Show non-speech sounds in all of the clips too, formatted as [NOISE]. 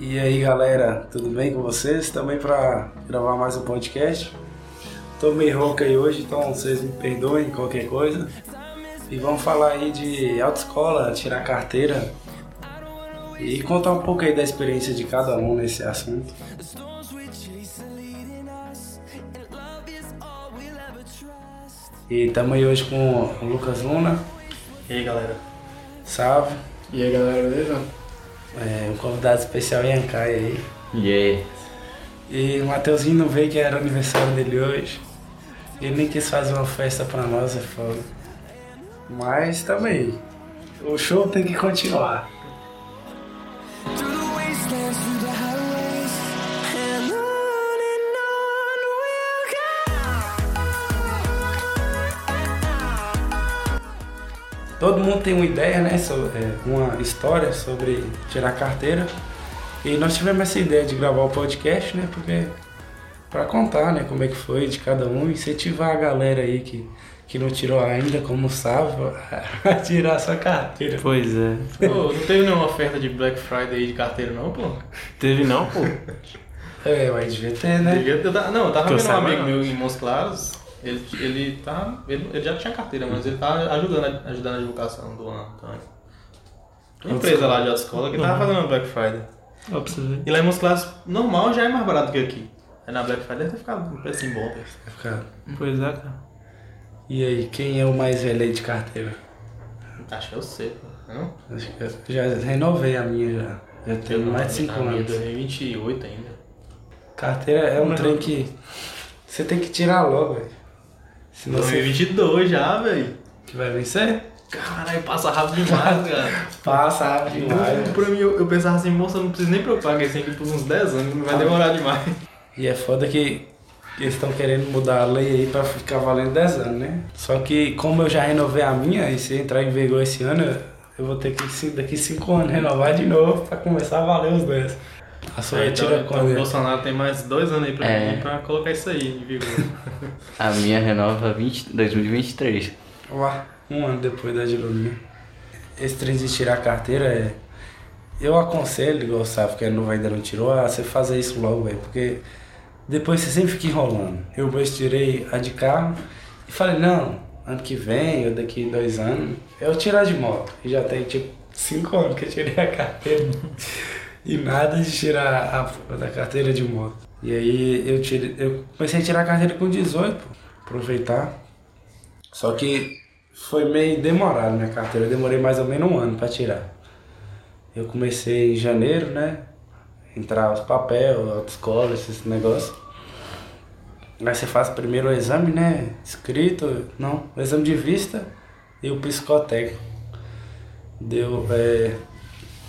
E aí galera, tudo bem com vocês? Também para gravar mais um podcast. Tô meio rouco aí hoje, então vocês me perdoem qualquer coisa. E vamos falar aí de autoescola, tirar carteira e contar um pouco aí da experiência de cada um nesse assunto. E estamos aí hoje com o Lucas Luna. E aí galera? Salve. E aí galera, beleza? É, um convidado especial Yancai aí. Aí? E o Mateuzinho não veio que era aniversário dele hoje. Ele nem quis fazer uma festa pra nós, é foda. Mas também. O show tem que continuar. Todo mundo tem uma ideia, né? sobre- é, uma história sobre tirar carteira. E nós tivemos essa ideia de gravar o podcast, né? Porque. Pra contar, né? Como é que foi de cada um. Incentivar a galera aí que, que não tirou ainda, como sabe, a [LAUGHS] tirar a sua carteira. Pois é. Pô, não teve nenhuma oferta de Black Friday de carteira não, pô? Teve não, pô? É, mas devia ter, né? Devia ter Não, eu tava vendo um amigo não. meu em Montes Claros, ele, ele tá. Ele, ele já tinha carteira, mas ele tá ajudando, a- ajudando a divulgação do ano. Então, uma empresa lá de autoescola que tava fazendo uma Black Friday. Ver. E lá em Montes Claros, normal já é mais barato que aqui. Aí na Black Friday deve ter ficado um precinho bom, pô. Vai ficar- Pois é, cara. E aí, quem é o mais velho aí de carteira? Acho que eu sei, pô. Não? Acho que eu já renovei a minha já. Já tenho mais de 5 A minha é anos. 2028 ainda. Carteira é um Não. trem que você tem que tirar logo, velho. Senão você 2022 já, velho. que vai vencer, Caralho, passa rápido demais, [LAUGHS] cara. passa rápido demais. Pra mim, eu, eu pensava assim, moça, eu não preciso nem preocupar com isso aqui por uns 10 anos, não vai demorar demais. E é foda que eles estão querendo mudar a lei aí pra ficar valendo 10 anos, né? Só que como eu já renovei a minha, e se entrar em vigor esse ano, eu vou ter que se- daqui 5 anos renovar de novo pra começar a valer os 10. A sua Aí, tira então, quando? o Bolsonaro tem mais dois anos aí pra, É. mim pra colocar isso aí em vigor. [LAUGHS] A minha renova 20, 2023. Lá, um ano depois da Girominha. Esse trem de tirar a carteira é. Eu aconselho, igual Safo, que é novo ainda não tirou, a você fazer isso logo, velho. Porque depois você sempre fica enrolando. Eu mesmo tirei a de carro e falei, não, ano que vem, ou daqui dois anos, eu tirar de moto. E já tem tipo cinco anos que eu tirei a carteira. [LAUGHS] e nada de tirar a da carteira de moto. E aí eu tirei, eu comecei a tirar a carteira com 18, pô. Aproveitar. Só que foi meio demorado minha carteira, eu demorei mais ou menos um ano para tirar. Eu comecei em janeiro, né? Entrar os papéis, autoescola, esses negócios. Aí você faz primeiro o exame, né? Escrito, não, o exame de vista e o psicotécnico. Deu, é,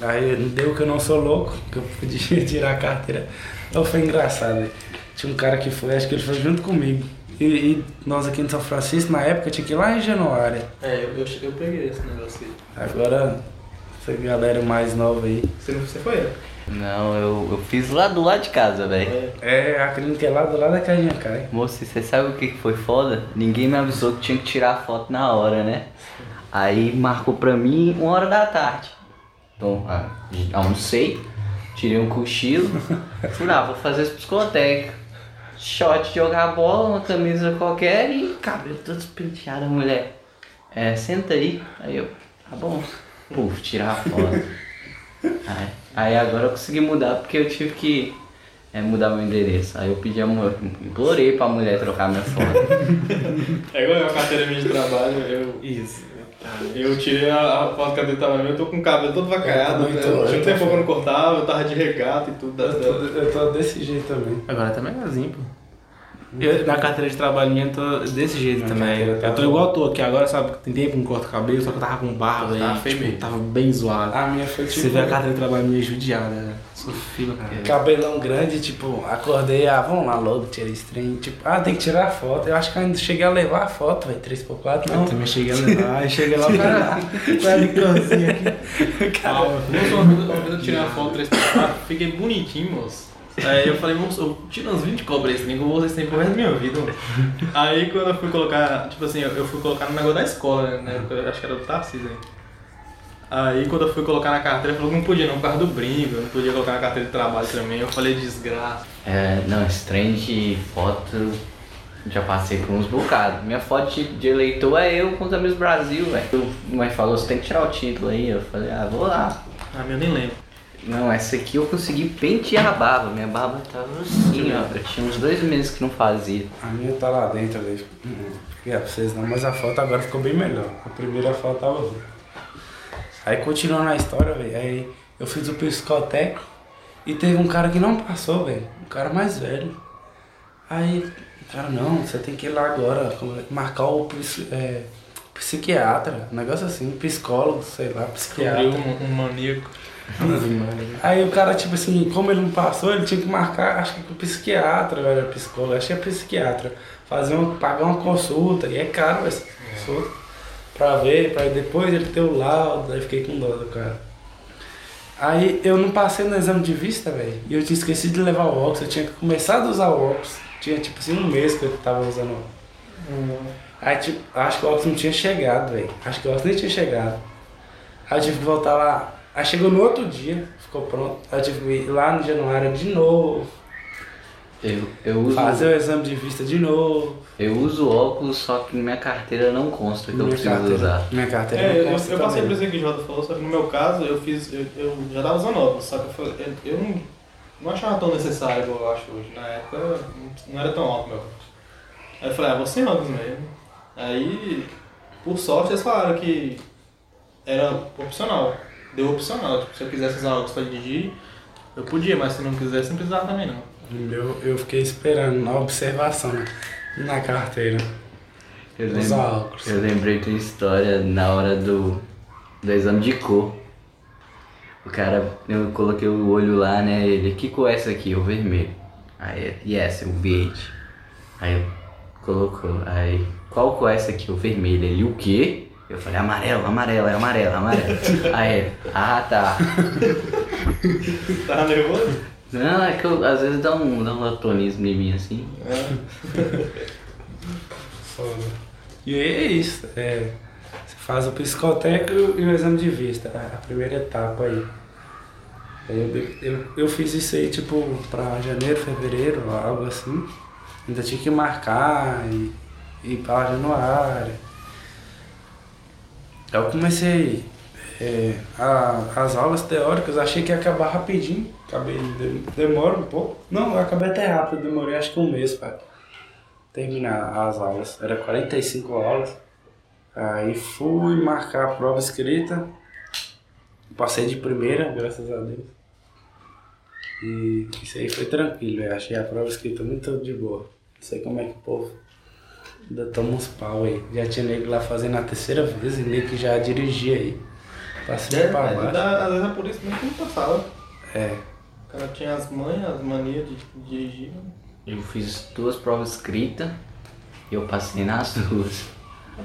aí deu que eu não sou louco, que eu podia [LAUGHS] tirar a carteira. Então foi engraçado, né? Tinha um cara que foi, acho que ele foi junto comigo. E, e nós aqui em São Francisco, na época, tinha que ir lá em Januária. É, eu, eu, eu peguei esse negócio aí. Agora, essa galera mais nova aí. Você, não- você foi? Não, eu, eu fiz lá do lado de casa, velho. É. É, a clínica é lá do lado da casinha, cara. Moço, você sabe o que que foi foda? Ninguém me avisou que tinha que tirar a foto na hora, né? Aí marcou pra mim uma hora da tarde. Então, ah, almocei, tirei um cochilo, [LAUGHS] fui lá, vou fazer esse psicotécnico. Shot, jogar bola, uma camisa qualquer e cabelo todo despenteado, a mulher. É, senta aí. Aí eu, tá bom. Puf, tirar a foto. Aí, aí agora eu consegui mudar porque eu tive que é, mudar meu endereço. Aí eu pedi a mulher, implorei pra mulher trocar minha foto. [LAUGHS] É igual a carteira minha de trabalho, eu. Isso. Eu tirei a, a foto que eu tava eu tô com o cabelo todo vacaiado. Eu né? também tô, Tinha eu um tô- tempo que eu não cortava, eu tava de regata e tudo. Eu tô, eu tô desse jeito também. Agora tá melhorzinho, pô. Eu, na carteira de trabalho minha, eu tô desse jeito Na também. carteira tá Eu tô igual eu tô aqui agora, sabe? Tem tempo que não corto cabelo, só que eu tava com barba Tava aí. feio Tipo, mesmo. tava bem zoado. A minha foi tipo. Você vê a carteira de trabalho minha judiada, né? Cara. Cabelão grande, tipo, acordei, ah, vamos lá logo, tirei esse trem. Tipo, ah, tem que tirar a foto. Eu acho que ainda cheguei a levar a foto, velho, 3x4, não. Eu também cheguei a levar, aí cheguei lá, cara, Qual é a licorzinha aqui? Calma, moço, uma vez, uma vez eu tirei uma foto 3 fiquei bonitinho, moço. Aí eu falei, moço, eu tiro uns 20 cobras esse trem que eu vou usar esse trem pro resto da minha vida, mano. Aí quando eu fui colocar, tipo assim, eu eu fui colocar no negócio da escola, né? Eu acho que era do Tarcísio aí. Aí quando eu fui colocar na carteira, falou que não podia não, por causa do brinco, eu não podia colocar na carteira de trabalho também. Eu falei desgraça. É, não, esse trem de foto já passei por uns bocados. Minha foto de, eleitor é eu com os amigos Brasil, velho. Mas falou, você tem que tirar o título aí. Eu falei, ah, vou lá. A minha eu nem lembro. Não, essa aqui eu consegui pentear a barba. Minha barba tava assim, ó. Eu tinha uns dois meses que não fazia. A minha tá lá dentro, velho. Não é pra vocês não, mas a foto agora ficou bem melhor. A primeira foto tava ruim. Aí continuando a história, velho, aí eu fiz o psicoteco e teve um cara que não passou, velho. Um cara mais velho. Aí, o cara, não, você tem que ir lá agora, é, marcar o é, psiquiatra, um negócio assim, psicólogo, sei lá, psiquiatra. Um, [LAUGHS] um maníaco. Aí o cara, tipo assim, como ele não passou, ele tinha que marcar, acho que com o psiquiatra, era psicólogo, acho que é psiquiatra. Fazer uma, pagar uma consulta, e é caro essa consulta. Pra ver, pra depois ele ter o laudo, aí fiquei com dó do cara. Aí eu não passei no exame de vista, velho, e eu tinha esquecido de levar o óculos, eu tinha começado a usar o óculos. Tinha tipo assim um mês que eu tava usando o óculos. Aí tipo, acho que o óculos não tinha chegado, velho. Acho que o óculos nem tinha chegado. Aí eu tive que voltar lá. Aí chegou no outro dia, ficou pronto. Aí eu tive que ir lá no Januário de novo, Eu, eu, uso, fazer o exame de vista de novo. eu uso óculos, só que minha carteira não consta que eu Minha preciso carteira- usar. Minha carteira É, não eu, consta eu passei por isso que o Jota falou, só que no meu caso eu fiz. Eu, eu já tava usando óculos, só que eu, falei, eu, eu não, não achava tão necessário igual eu acho hoje. Na época não era tão alto meu óculos. Aí eu falei, ah, vou sem óculos mesmo. Aí, por sorte, eles falaram que era opcional. Deu opcional. Tipo, se eu quisesse usar óculos pra dirigir, eu podia, mas se não quisesse, não precisava também não. Eu, eu fiquei esperando na observação né, na carteira. Eu, Usar lembro, óculos. eu lembrei de uma história na hora do, do exame de cor. O cara, eu coloquei o olho lá, né? Ele, que cor é essa aqui? O vermelho. Aí, e essa? O verde. Aí colocou, aí, qual cor é essa aqui? O vermelho. Ele, o quê? Eu falei, amarelo, amarelo, é amarelo, amarelo. aí ele, ah tá. [LAUGHS] Tava nervoso? Não, é que eu, às vezes dá um, dá um latonismo em mim assim. [LAUGHS] Foda. E é isso. É, você faz o psicoteco e o exame de vista, a primeira etapa aí. Aí Eu, eu, eu fiz isso aí, tipo, pra janeiro, fevereiro, algo assim. Ainda tinha que marcar e ir pra januário. Aí eu comecei é, a- as aulas teóricas, achei que ia acabar rapidinho. Acabei, de- demora um pouco. Não, eu acabei até rápido, demorei acho que um mês pra terminar as aulas. Era 45 aulas. Aí fui marcar a prova escrita. Passei de primeira, graças a Deus. E isso aí foi tranquilo, eu achei a prova escrita muito de boa. Não sei como é que o povo ainda toma uns pau aí. Já tinha nego lá fazendo a terceira vez e nego já dirigia aí. Passei É, pra mas baixo. às vezes é por isso mesmo que não passava. É. O cara tinha as manhas, as manias de dirigir. Eu fiz duas provas escritas e eu passei nas duas.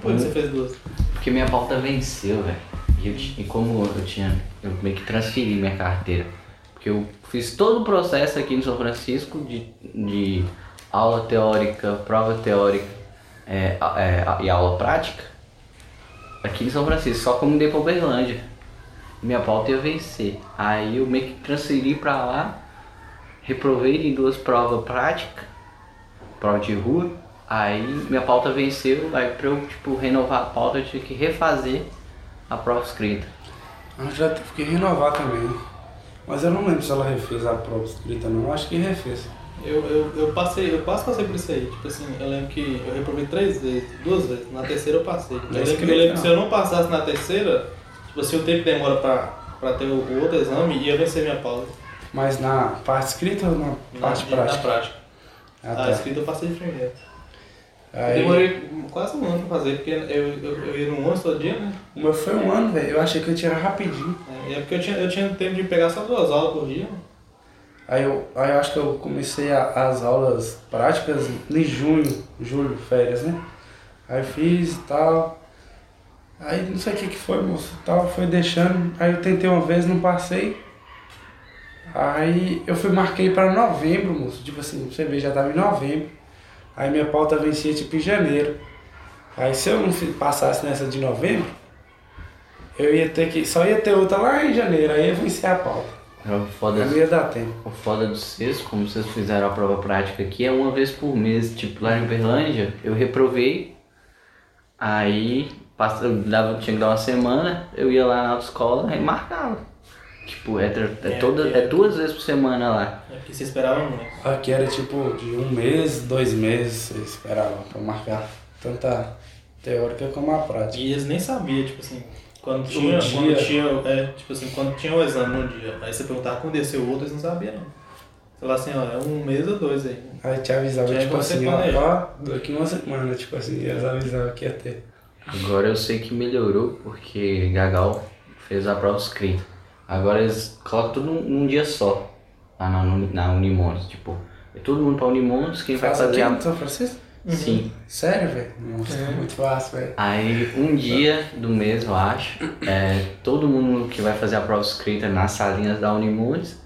Por que você fez duas? Porque minha pauta venceu, velho. E, e como eu tinha. Eu meio que transferi minha carteira. Porque eu fiz todo o processo aqui no São Francisco de, de aula teórica, prova teórica é, é, e aula prática. Aqui em São Francisco, só como dei pra Uberlândia. Minha pauta ia vencer. Aí eu meio que transferi pra lá, reprovei em duas provas práticas, prova de rua. Aí minha pauta venceu, aí pra eu tipo, renovar a pauta eu tive que refazer a prova escrita. Eu já tive que renovar também. Mas eu não lembro se ela refez a prova escrita não. Acho que refez. Eu, eu, eu passei, eu quase passei por isso aí. Tipo assim, eu lembro que eu reprovei três vezes, duas vezes. Na terceira eu passei. Eu lembro, que, eu lembro que se eu não passasse na terceira, assim, o tempo que demora pra, pra ter o, o outro exame, ia vencer minha pauta. Mas na parte escrita ou na Na, parte prática? Na prática. Ah, A tá. escrita eu passei de primeira. Eu Aí, demorei quase um ano pra fazer, porque eu, eu, eu ia no ônibus todo dia, né? o meu foi um ano, velho. Eu achei que eu tinha rapidinho. É, e é porque eu tinha, eu tinha tempo de pegar só duas aulas por dia. Aí eu, aí eu acho que eu comecei a- as aulas práticas em junho, julho, férias, né? Aí fiz e tal. Aí não sei o que que foi, moço, tal, foi deixando. Aí eu tentei uma vez, não passei. Aí eu fui, marquei para novembro, moço. Tipo assim, você vê, já tava em novembro. Aí minha pauta vencia tipo em janeiro. Aí se eu não passasse nessa de novembro, Eu ia ter que. Só ia ter outra lá em janeiro, aí eu venci a pauta. O foda, Não ia dar tempo. o foda do sexto, como vocês fizeram a prova prática aqui, é uma vez por mês. Tipo, lá em Uberlândia, eu reprovei. Aí, passa- eu dava, tinha que dar uma semana, eu ia lá na autoescola e marcava. Tipo, é, é É, toda, é. duas vezes por semana lá. É porque você esperava muito. Aqui era tipo de um mês, dois meses, você esperava pra marcar tanto a teórica como a prática. E eles nem sabiam, tipo assim, quando Um tinha, dia. quando tinha, é, tipo assim, quando tinha o exame num dia, aí você perguntava quando desceu o outro, eles não sabiam não. Você falava assim, ó, é um mês ou dois aí. Aí te avisava, é tipo assim, ó, ó, daqui uma semana, tipo assim, eles avisavam que ia ter. Agora eu sei que melhorou porque Gagal fez a prova escrita. Agora eles colocam tudo num, num dia só. Lá na, Uni- na Unimontes, tipo. É todo mundo pra Unimontes, quem vai Faz fazer aqui a. no São Francisco? Sim. Sério, velho? Nossa, tá muito fácil, velho. Aí um dia do mês, eu acho, é, todo mundo que vai fazer a prova escrita nas salinhas da Unimontes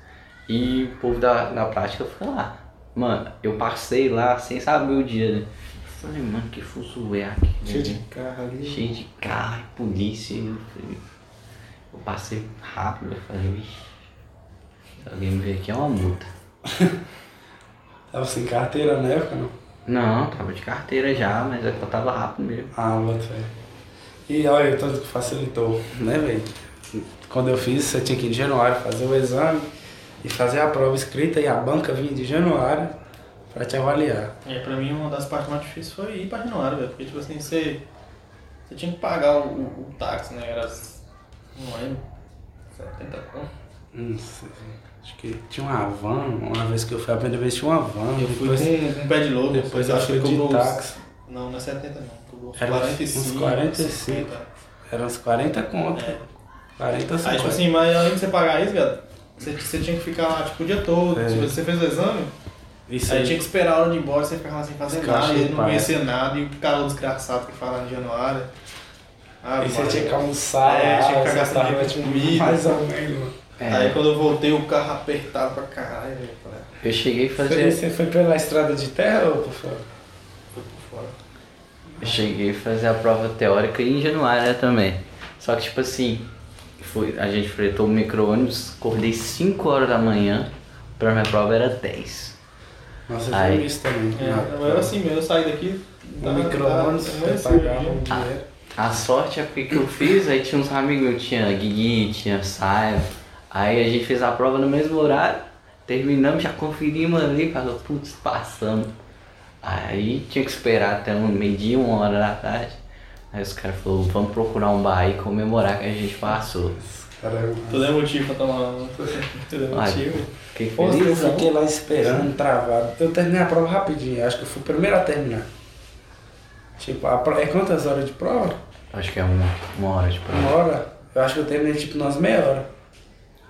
e o povo da, da prática fica lá. Mano, eu passei lá sem saber o dia, né? Falei, mano, que fuzuê aqui. Cheio de né? carro ali. cheio de carro, e polícia. Eu, passei rápido, eu falei, vixe, se alguém me ver aqui é uma multa. [LAUGHS] Tava sem carteira na época, não? Não, tava de carteira já, mas é que eu tava rápido mesmo. Ah, boto fé. E olha, tanto que facilitou, né, velho? Quando eu fiz, você tinha que ir em januário fazer o exame e fazer a prova escrita e a banca vinha de januário pra te avaliar. É, pra mim uma das partes mais difíceis foi ir pra Januário, velho, porque tipo assim, você, você tinha que pagar o, o, o táxi, né, era, não lembro, 70 conto. Não sei. Acho que tinha uma van, uma vez que eu fui a primeira vez tinha uma van. Eu fui depois, com, com um pé de louco, depois eu eu acho que fui cobrou uns- táxi. Não, não é 70 não, cobrou uns Era uns 45, 45. 50. Era uns 40 conto. É. 40, 50. Aí, tipo assim, mas além de você pagar isso, cara, você, você tinha que ficar lá, tipo, o dia todo. É. Se você fez o exame, Isso aí aí. tinha que esperar a hora de ir embora, você ficava sem fazer Os nada, caras e não conhecia nada, e o cara desgraçado que fala em Januário. Ah, E você tinha que almoçar É, lá, tinha que dinheiro com tipo, comida. Mais ou menos. É, Aí quando eu voltei, o carro apertado pra caralho, eu cheguei a fazer. você foi pela estrada de terra ou por fora? foi por fora. Eu cheguei a fazer a prova teórica em januário né, também. Só que tipo assim, foi, a gente fretou o micro-ônibus, acordei 5 horas da manhã, pra minha prova era 10. Nossa, eu Aí. vi isso também. É, mas era assim mesmo, eu saí daqui. Amanheceu, pagava já. um dinheiro. A sorte é porque que eu fiz, aí tinha uns amigos meus, tinha Guigui, tinha Saia. Aí a gente fez a prova no mesmo horário, terminamos, já conferimos ali, falou, putz, passamos. Aí tinha que esperar até um meio-dia, uma hora da tarde. Aí os caras falaram, vamos procurar um bar e comemorar que a gente passou. Caramba. Tudo é motivo pra tomar uma. Tudo é Ai, motivo. Fiquei Pô, eu feliz. fiquei lá esperando, travado. Eu terminei a prova rapidinho, acho que eu fui o primeiro a terminar. Tipo, a prova, é quantas horas de prova? Acho que é uma, uma hora de Uma prova. hora? Eu acho que eu terminei tipo umas meia hora.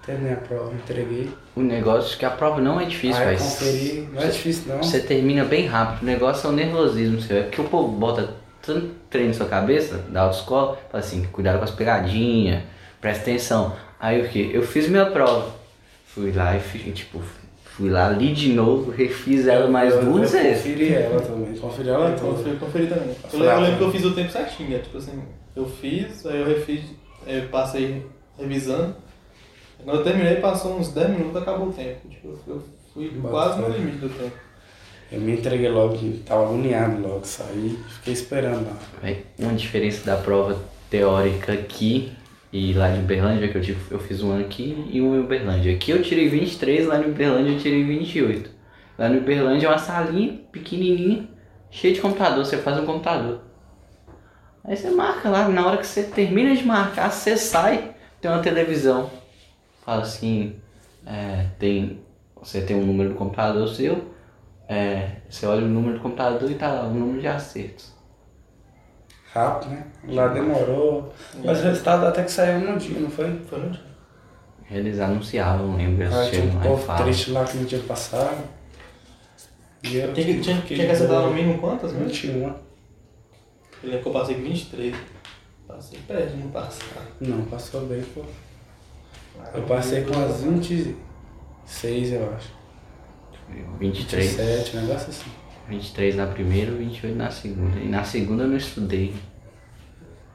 Terminei a prova, entreguei. O negócio é que a prova não é difícil, Aí velho. conferi, não é difícil não. Você termina bem rápido. O negócio é o nervosismo seu. É que o povo bota tanto treino na sua cabeça, da autoescola, fala assim, cuidado com as pegadinhas, presta atenção. Aí o que? Eu fiz minha prova. Fui lá e fiz, tipo, fui lá, li de novo, refiz ela mais eu, duas eu vezes. conferi ela também, conferi ela toda. conferi, conferi também. Eu, eu lembro que eu fiz o tempo certinho, né? Tipo assim, eu fiz, aí eu refiz, aí eu passei revisando. Quando eu terminei, passou uns 10 minutos acabou o tempo. Tipo, eu fui Bota quase no limite do tempo. Eu me entreguei logo, tava agoniado logo, saí fiquei esperando lá. Uma diferença da prova teórica aqui e lá de Uberlândia, que eu, tive, eu fiz um ano aqui e um em Uberlândia. Aqui eu tirei 23, lá no Uberlândia eu tirei 28. Lá no Uberlândia é uma salinha pequenininha, cheia de computador, você faz um computador. Aí você marca lá, na hora que você termina de marcar, você sai, tem uma televisão. Fala assim, é, tem, você tem um número do computador seu, é, você olha o número do computador e tá lá, o número de acertos. Rápido, né? Lá demorou. Mas o resultado até que saiu no dia, não foi? Foi no dia. Eles anunciavam, lembro, eles Ah, tinha um lá povo falam. triste lá que não tinha passado. E eu Tinha que, tinha, tinha que acertar no mínimo quantas mesmo? 21. Eu lembro que eu passei com 23. Passei perto de não passar. Não, passou bem, pô. Eu passei com as 26, eu acho. 23, 27, um negócio assim. 23 na primeira, 28 na segunda. E na segunda eu não estudei.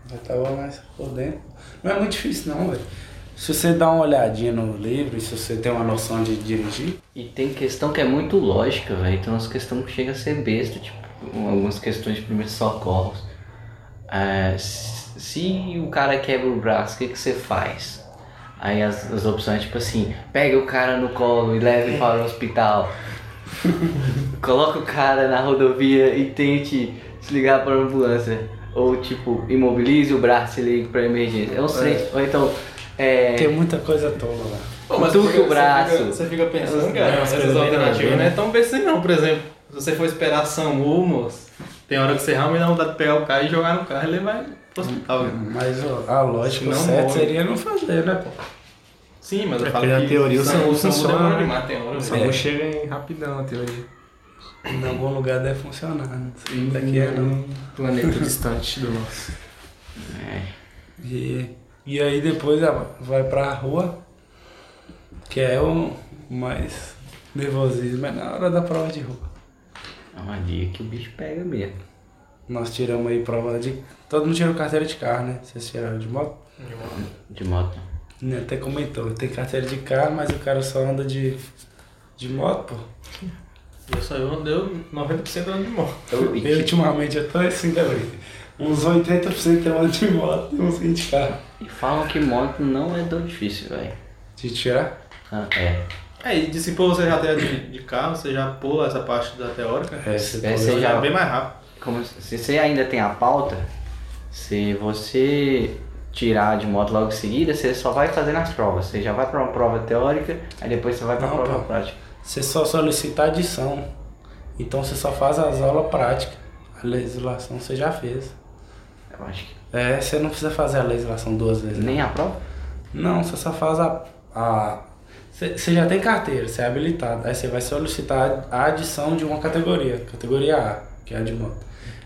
Já tava mais por dentro. Não é muito difícil não, velho. Se você dá uma olhadinha no livro se você tem uma noção de dirigir, E tem questão que é muito lógica, velho. Tem umas questões que chega a ser besta, tipo, algumas questões de primeiros socorros. É, se se o cara quebra o braço, o que, que você faz? Aí as, as opções, tipo assim, pega o cara no colo e leve para o hospital. Coloca o cara na rodovia e tente se ligar para a ambulância. Ou tipo, imobilize o braço e ligue para emergência. É um trem. Ou então, é, tem muita coisa tola lá. Pô, mas fica- o braço. Você fica, você fica pensando, É, cara, essas alternativas não é né? tão besta assim não. Por exemplo, se você for esperar SAMU, moço, tem hora que você realmente dá vontade de pegar o cara e jogar no carro e levar ele pro hospital. Mas ó, a lógica Não certa morre. seria não fazer, né, pô? Sim, mas eu É falo porque na que teoria o SAMU funciona, né? demais. O. SAMU chega em rapidão na teoria. Em algum lugar deve funcionar. Não sei daqui é. Um planeta [LAUGHS] distante do nosso. é, E, e aí depois ela vai pra rua, que é o mais nervosismo, é na hora da prova de rua. é uma dia que o bicho pega mesmo. Nós tiramos aí prova de. Todo mundo tirou carteira de carro, né? Vocês tiraram de moto? De moto. Né, Até comentou, tem carteira de carro, mas o cara só anda de, de moto, pô. Eu só eu andei 90% andando de moto. Eu, Eu ultimamente eu tô assim também. Uns 80% eu ando de moto e uns 20 de carro. E falam que moto não é tão difícil, velho. De tirar? Ah, é. É, e de se for você já tem de, de carro, você já pula essa parte da teórica. É, você É, você já- é bem mais rápido. Como se se você ainda tem a pauta, se você tirar de moto logo em seguida, você só vai fazendo as provas. Você já vai para uma prova teórica, aí depois você vai para a Não, prova pô. prática. Você só solicita adição. Então você só faz as aulas práticas. A legislação você já fez. Eu acho que É, você não precisa fazer a legislação duas vezes. né? nem a prova. Não, você só faz a. a você você já tem carteira, você é habilitado. Aí você vai solicitar a adição de uma categoria, categoria A, que é a de moto.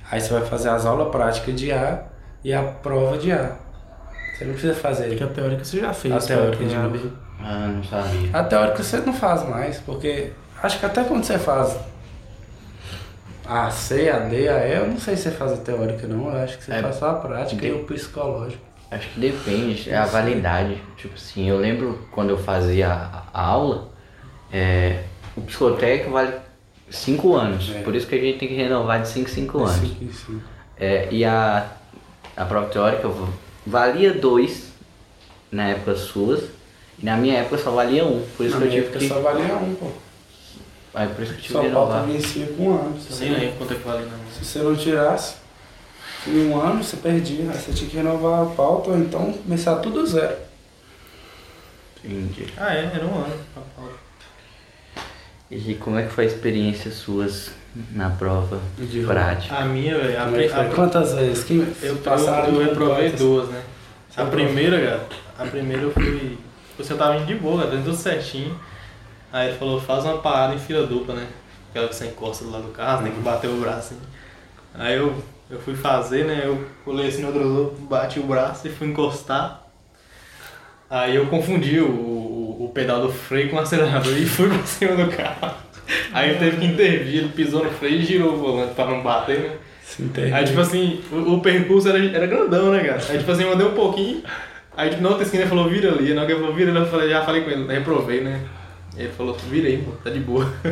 Aí você vai fazer as aulas práticas de A e a prova de A. Você não precisa fazer. Porque a teórica você já fez. A teórica de quem novo. abre. Ah, não sabia. A teórica você não faz mais, porque acho que até quando você faz a C, a D, a E, eu não sei se você faz a teórica não, eu acho que você É, faz só a prática e de- o psicológico. Acho que depende, é a validade. Tipo assim, eu lembro quando eu fazia a, a aula, é, o psicotécnico vale 5 anos. É. Por isso que a gente tem que renovar de 5 em 5 anos. Sim, sim. É, e a, a prova teórica valia 2 na época suas, e na minha época só valia 1. Um, por isso Na que eu minha tive época que. só valia um, pô. Aí por isso que eu tive Só que falta renovar. vir 5 anos. Eu nem lembro quanto é que vale na Se você não tirasse em um ano, você perdia. Aí você tinha que renovar a pauta ou então começar tudo zero. Entendi. Ah, é, era um ano. a pauta. E como é que foi a experiência suas na prova De prática? A minha, velho, a, é a, Quantas vezes? Quem eu, passaram eu, eu reprovei duas, né? A primeira, cara, a primeira eu fui. Você tava indo de boa, cara, tudo certinho. Aí ele falou, faz uma parada em fila dupla, né? Aquela que você encosta do lado do carro, tem que bater o braço assim. Aí eu, eu fui fazer, né? Eu pulei assim no outro lado, bati o braço e fui encostar. Aí eu confundi o, o, o pedal do freio com o acelerador e fui pra cima do carro. Aí ele teve que intervir, ele pisou no freio e girou o volante pra não bater, né? Entende? Aí, tipo assim, o, o percurso era, era grandão, né, cara? Aí, tipo assim, eu andei um pouquinho. Aí, tipo, na outra esquina ele falou, vira ali. Na hora que ele falou, vira ali, eu falei, já falei com ele, reprovei, né? Ele falou, vira aí, pô, tá de boa. [LAUGHS]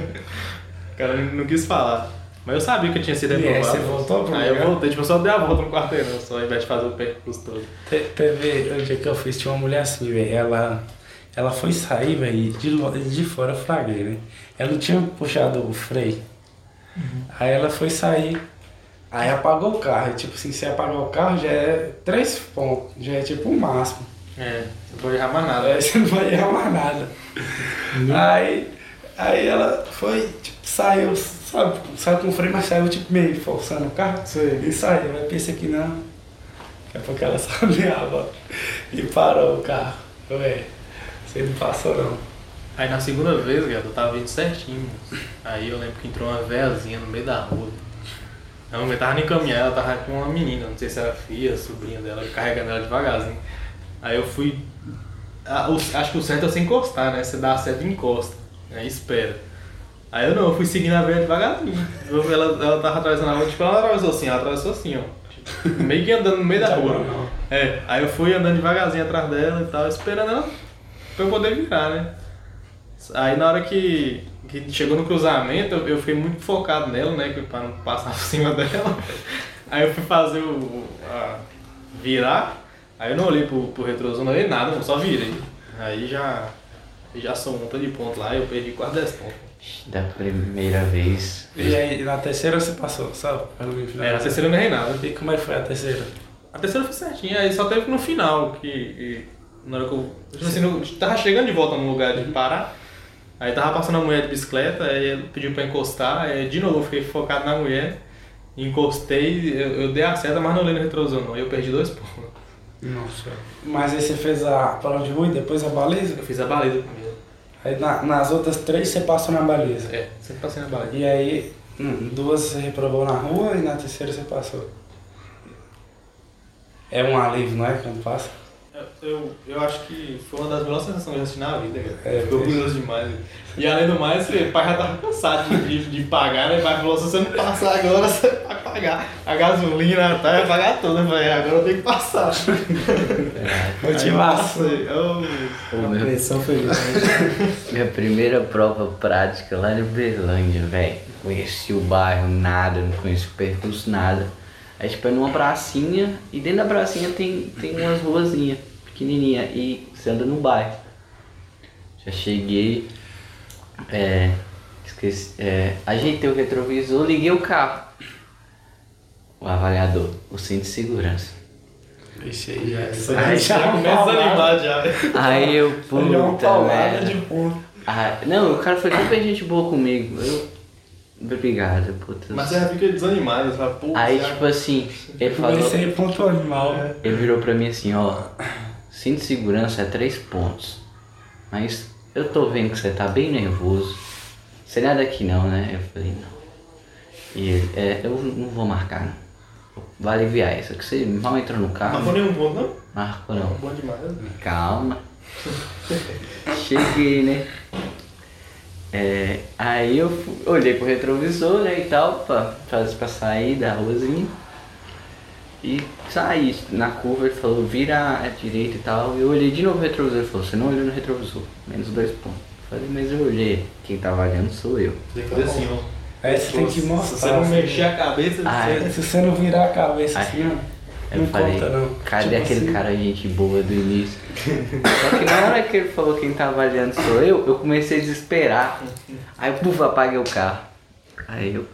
o cara não, quis falar. Mas eu sabia que eu tinha sido E aí, reprovado. você voltou pro Aí eu voltei, tipo, eu só dei a volta no quarteirão, só ao invés de fazer o percurso todo. Te- Teve o dia que eu fiz, tinha uma mulher assim, velho. Ela, ela foi sair, velho, de, de fora eu flagrei, né? Ela não tinha puxado o freio. Aí ela foi sair, aí apagou o carro. Tipo assim, se apagar o carro já é três pontos, já é tipo o máximo. É, não vou errar mais nada. Aí [LAUGHS] você não vai errar mais nada. Aí, aí ela foi, tipo, saiu, sabe, saiu com o freio, mas saiu tipo meio forçando o carro. E saiu, aí pensei que não. Daqui a pouco ela [LAUGHS] só olhava e parou o carro. Ué, você não passou não. Aí na segunda vez, cara, eu tava indo certinho. Aí eu lembro que entrou uma velhazinha no meio da rua. A mulher tava nem caminhando, ela tava com uma menina, não sei se era filha, sobrinha dela, carregando ela devagarzinho. Aí eu fui. acho que o certo é você encostar, né? Você dá a seta e encosta. Aí espera. Aí eu não, eu fui seguindo a velha devagarzinho. Eu- Ela, ela tava atravessando a rua, tipo, ela não atravessou assim, ela atravessou assim, ó. Tipo, meio que andando no meio da Tá rua. não. É, aí eu fui andando devagarzinho atrás dela e tal, esperando ela pra eu poder virar, né? Aí na hora que, que chegou no cruzamento, eu, eu fiquei muito focado nela, né? Pra não passar por cima [LAUGHS] dela. Aí eu fui fazer o. a- virar, aí eu não olhei pro, pro retrovisor, não olhei nada, só virei. Aí já. Já sou um montão de ponto lá, eu perdi quase 10 pontos. Da primeira vez. E aí, na terceira você passou, sabe? Pelo menos final. É, na terceira eu não errei nada. E como é que foi a terceira? A terceira foi certinha, aí só teve no final, que e na hora que eu. Tipo assim, eu tava chegando de volta no lugar de parar, aí tava passando a mulher de bicicleta, aí ele pediu pra encostar, aí de novo eu fiquei focado na mulher, encostei, eu, eu dei a seta, mas não olhei no retrovisor não, aí eu perdi dois pontos. Nossa. Mas aí você fez a prova de rua e depois a baliza? Eu fiz a baliza primeiro. Aí na- nas outras três você passou na baliza. É, sempre passei na baliza. E aí, hum, duas você reprovou na rua e na terceira você passou. É um alívio, não é? Quando passa? Eu, eu, eu acho que foi uma das melhores sensações que eu já assisti na vida, cara. É, Ficou orgulhoso demais. E além do mais, o pai já tava cansado de, de, de pagar, né? O pai falou, se você não passar agora, você vai pagar. A gasolina, tá? Vai pagar tudo. Eu falei, agora eu tenho que passar. Motivação. Eu passei. Oh, meu- Pressão foi Minha primeira prova prática lá em Uberlândia, velho. Conheci o bairro, nada, não conheci o percurso, nada. Aí, tipo, é numa pracinha, e dentro da pracinha tem, tem umas ruazinhas pequenininha e você anda no bairro. Já cheguei, é, esqueci, é, ajeitei o retrovisor, liguei o carro. O avaliador, o cinto de segurança. Ixi, aí já é. Você Ai, já, já começa paulada. desanimado já. Aí eu, é puta merda. Ah, não, o cara foi super gente boa comigo. Eu, obrigado, puta. Mas você já fica desanimado. Você fala, pô, Aí, já- tipo assim, ele falou. Comecei ponto animal. né? Ele virou pra mim assim, ó. Cinto de segurança é três pontos. Mas eu tô vendo que você tá bem nervoso. Você não é daqui não, né? Eu falei, não. E ele, é, eu não vou marcar não. Vai aliviar isso. Que você mal entrou no carro. marcou nenhum ponto, não? Marcou não. Bom demais. Calma. [LAUGHS] Cheguei, né? É, aí eu olhei pro retrovisor, né, e tal, pra, pra, pra sair da ruazinha. E saí na curva, ele falou, vira à direita e tal. Eu olhei de novo o retrovisor, ele falou, você não olhou no retrovisor, menos dois pontos. Eu falei, mas eu olhei, quem tá olhando sou eu. Tem que fazer assim, ó. Aí você tem que Se mostrar. você não mexer a cabeça, Ai. você... Se você não virar a cabeça Ai. assim, Eu Não falei, conta, não. cadê Tipo aquele assim. cara gente boa do início? [LAUGHS] Só que na hora que ele falou quem tá avaliando sou eu, eu comecei a desesperar. Aí, puf, apaguei o carro. Aí eu,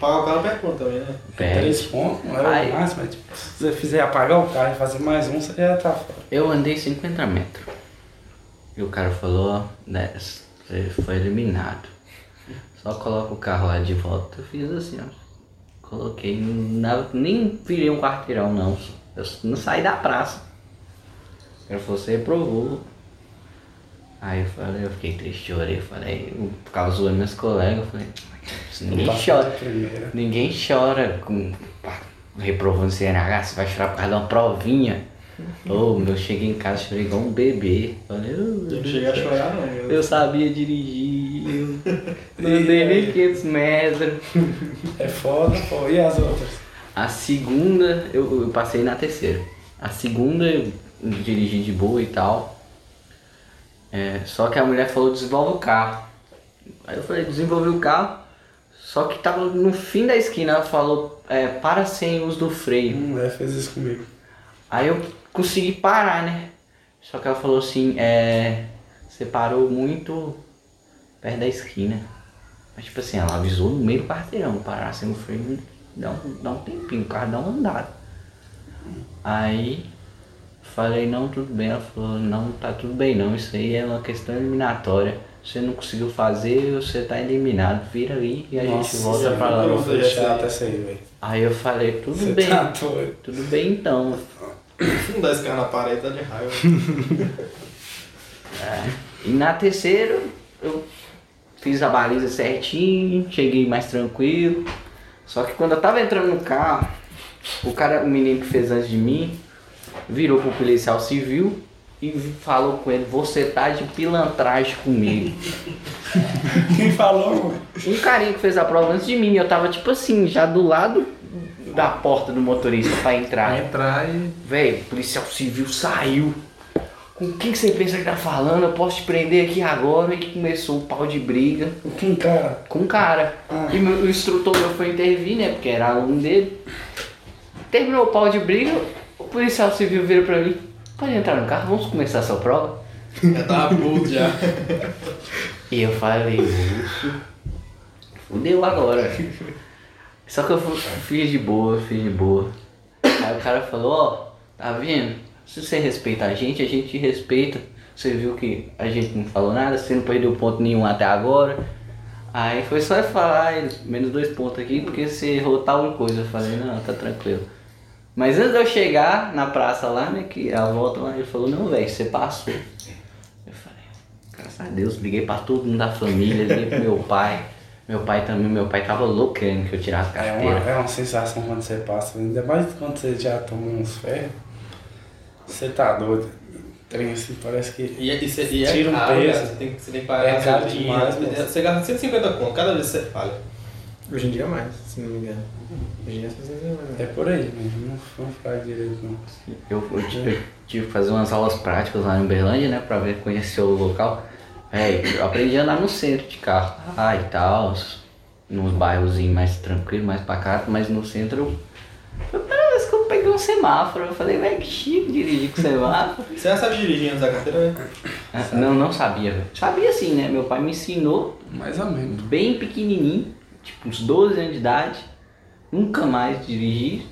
Pagar o carro perde ponto também, né? Três perde. pontos, não é Ai. o máximo, mas tipo, se você fizer apagar o carro e fazer mais um, você já tá fora. Eu andei 50 metros. E o cara falou, ó, 10. Você foi eliminado. Só coloca o carro lá de volta. Eu fiz assim, ó. Coloquei, na- nem virei um quarteirão não. Eu não saí da praça. Ele falou, você reprovou. Aí eu falei, eu fiquei triste, chorei. Eu falei, zoando meus colegas. Eu falei, ninguém Passou chora. Ninguém chora com reprovando CNH, você vai chorar por causa de uma provinha. Ô, meu, eu cheguei em casa, chorei igual um bebê. Falei, "Ô, Eu não cheguei a chorar, não. Eu... eu sabia dirigir, não andei nem 500 metros. É foda. E as outras? A segunda, eu, eu passei na terceira. A segunda eu dirigi de boa e tal. É, só que a mulher falou, desenvolve o carro. Aí eu falei, desenvolvi o carro. Só que tava no fim da esquina, ela falou, é, para sem uso do freio. Hum, é, fez isso comigo. Aí eu consegui parar, né? Só que ela falou assim, é. Você parou muito perto da esquina. Mas tipo assim, ela avisou no meio do quarteirão, parar sem o freio, dá um, dá um tempinho, o carro dá uma andada. Aí falei, não, tudo bem. Ela falou, não, tá tudo bem não, isso aí é uma questão eliminatória. Você não conseguiu fazer, você tá eliminado, vira aí e a gente volta já pra lá. Nossa, chato essa aí, velho. Aí eu falei, tudo Você bem, tá tudo bem então. Não dá esse carro na parede, tá de raiva. [LAUGHS] E na terceira, eu fiz a baliza certinho, cheguei mais tranquilo. Só que quando eu tava entrando no carro, o cara, o menino que fez antes de mim, virou pro policial civil e falou com ele, você tá de pilantragem comigo. [LAUGHS] Quem falou? Um carinha que fez a prova antes de mim, eu tava tipo assim, já do lado, da porta do motorista pra entrar. Vai entrar e. Velho, o policial civil saiu. Com quem que você pensa que tá falando? Eu posso te prender aqui agora. E começou o pau de briga Com cara. com o cara. E meu- o instrutor meu foi intervir, né? Porque era aluno dele. Terminou o pau de briga, o policial civil vira pra mim. Pode entrar no carro, vamos começar a sua prova? Já tava puto já. E eu falei, "Ixi, fudeu agora. Só que eu fiz de boa, fiz de boa. Aí o cara falou, ó, tá vendo? Se você respeita a gente, a gente te respeita. Você viu que a gente não falou nada, você não perdeu ponto nenhum até agora. Aí foi só eu falar, "Ai, menos dois pontos aqui, porque você errou tal coisa. Eu falei, não, tá tranquilo. Mas antes de eu chegar na praça lá, né, que a volta lá, ele falou, não, velho, você passou. Eu falei, graças a Deus, liguei pra todo mundo da família, liguei pro meu pai. Meu pai também, meu pai tava louco querendo que eu tirasse É carteira. uma, é uma sensação quando você passa, ainda mais quando você já toma uns ferros. Você tá doido. Trem assim, parece que. E, é- e, cê- e é Tira um caro, peso. cara. Você tem, você tem que pagar É caro demais. Você gasta 150 conto cada vez que você falha. Hoje em dia é mais, se não me engano. Hoje em dia é 600 reais. É por aí mesmo, não foi fraco direito não. Eu, eu tive que fazer umas aulas práticas lá em Uberlândia, né? Pra ver, conhecer o local. É, eu aprendi a andar no centro de carro. Ah, e tal. Nos bairrozinhos mais tranquilos, mais pacato, mas no centro eu. Semáforo. Eu falei, velho, que chique dirigir com semáforo. Você já sabe dirigir antes da carteira, né? Ah, Não, não sabia, velho. Sabia sim, né? Meu pai me ensinou Mais ou menos. bem pequenininho, tipo uns 12 anos de idade, nunca mais dirigir.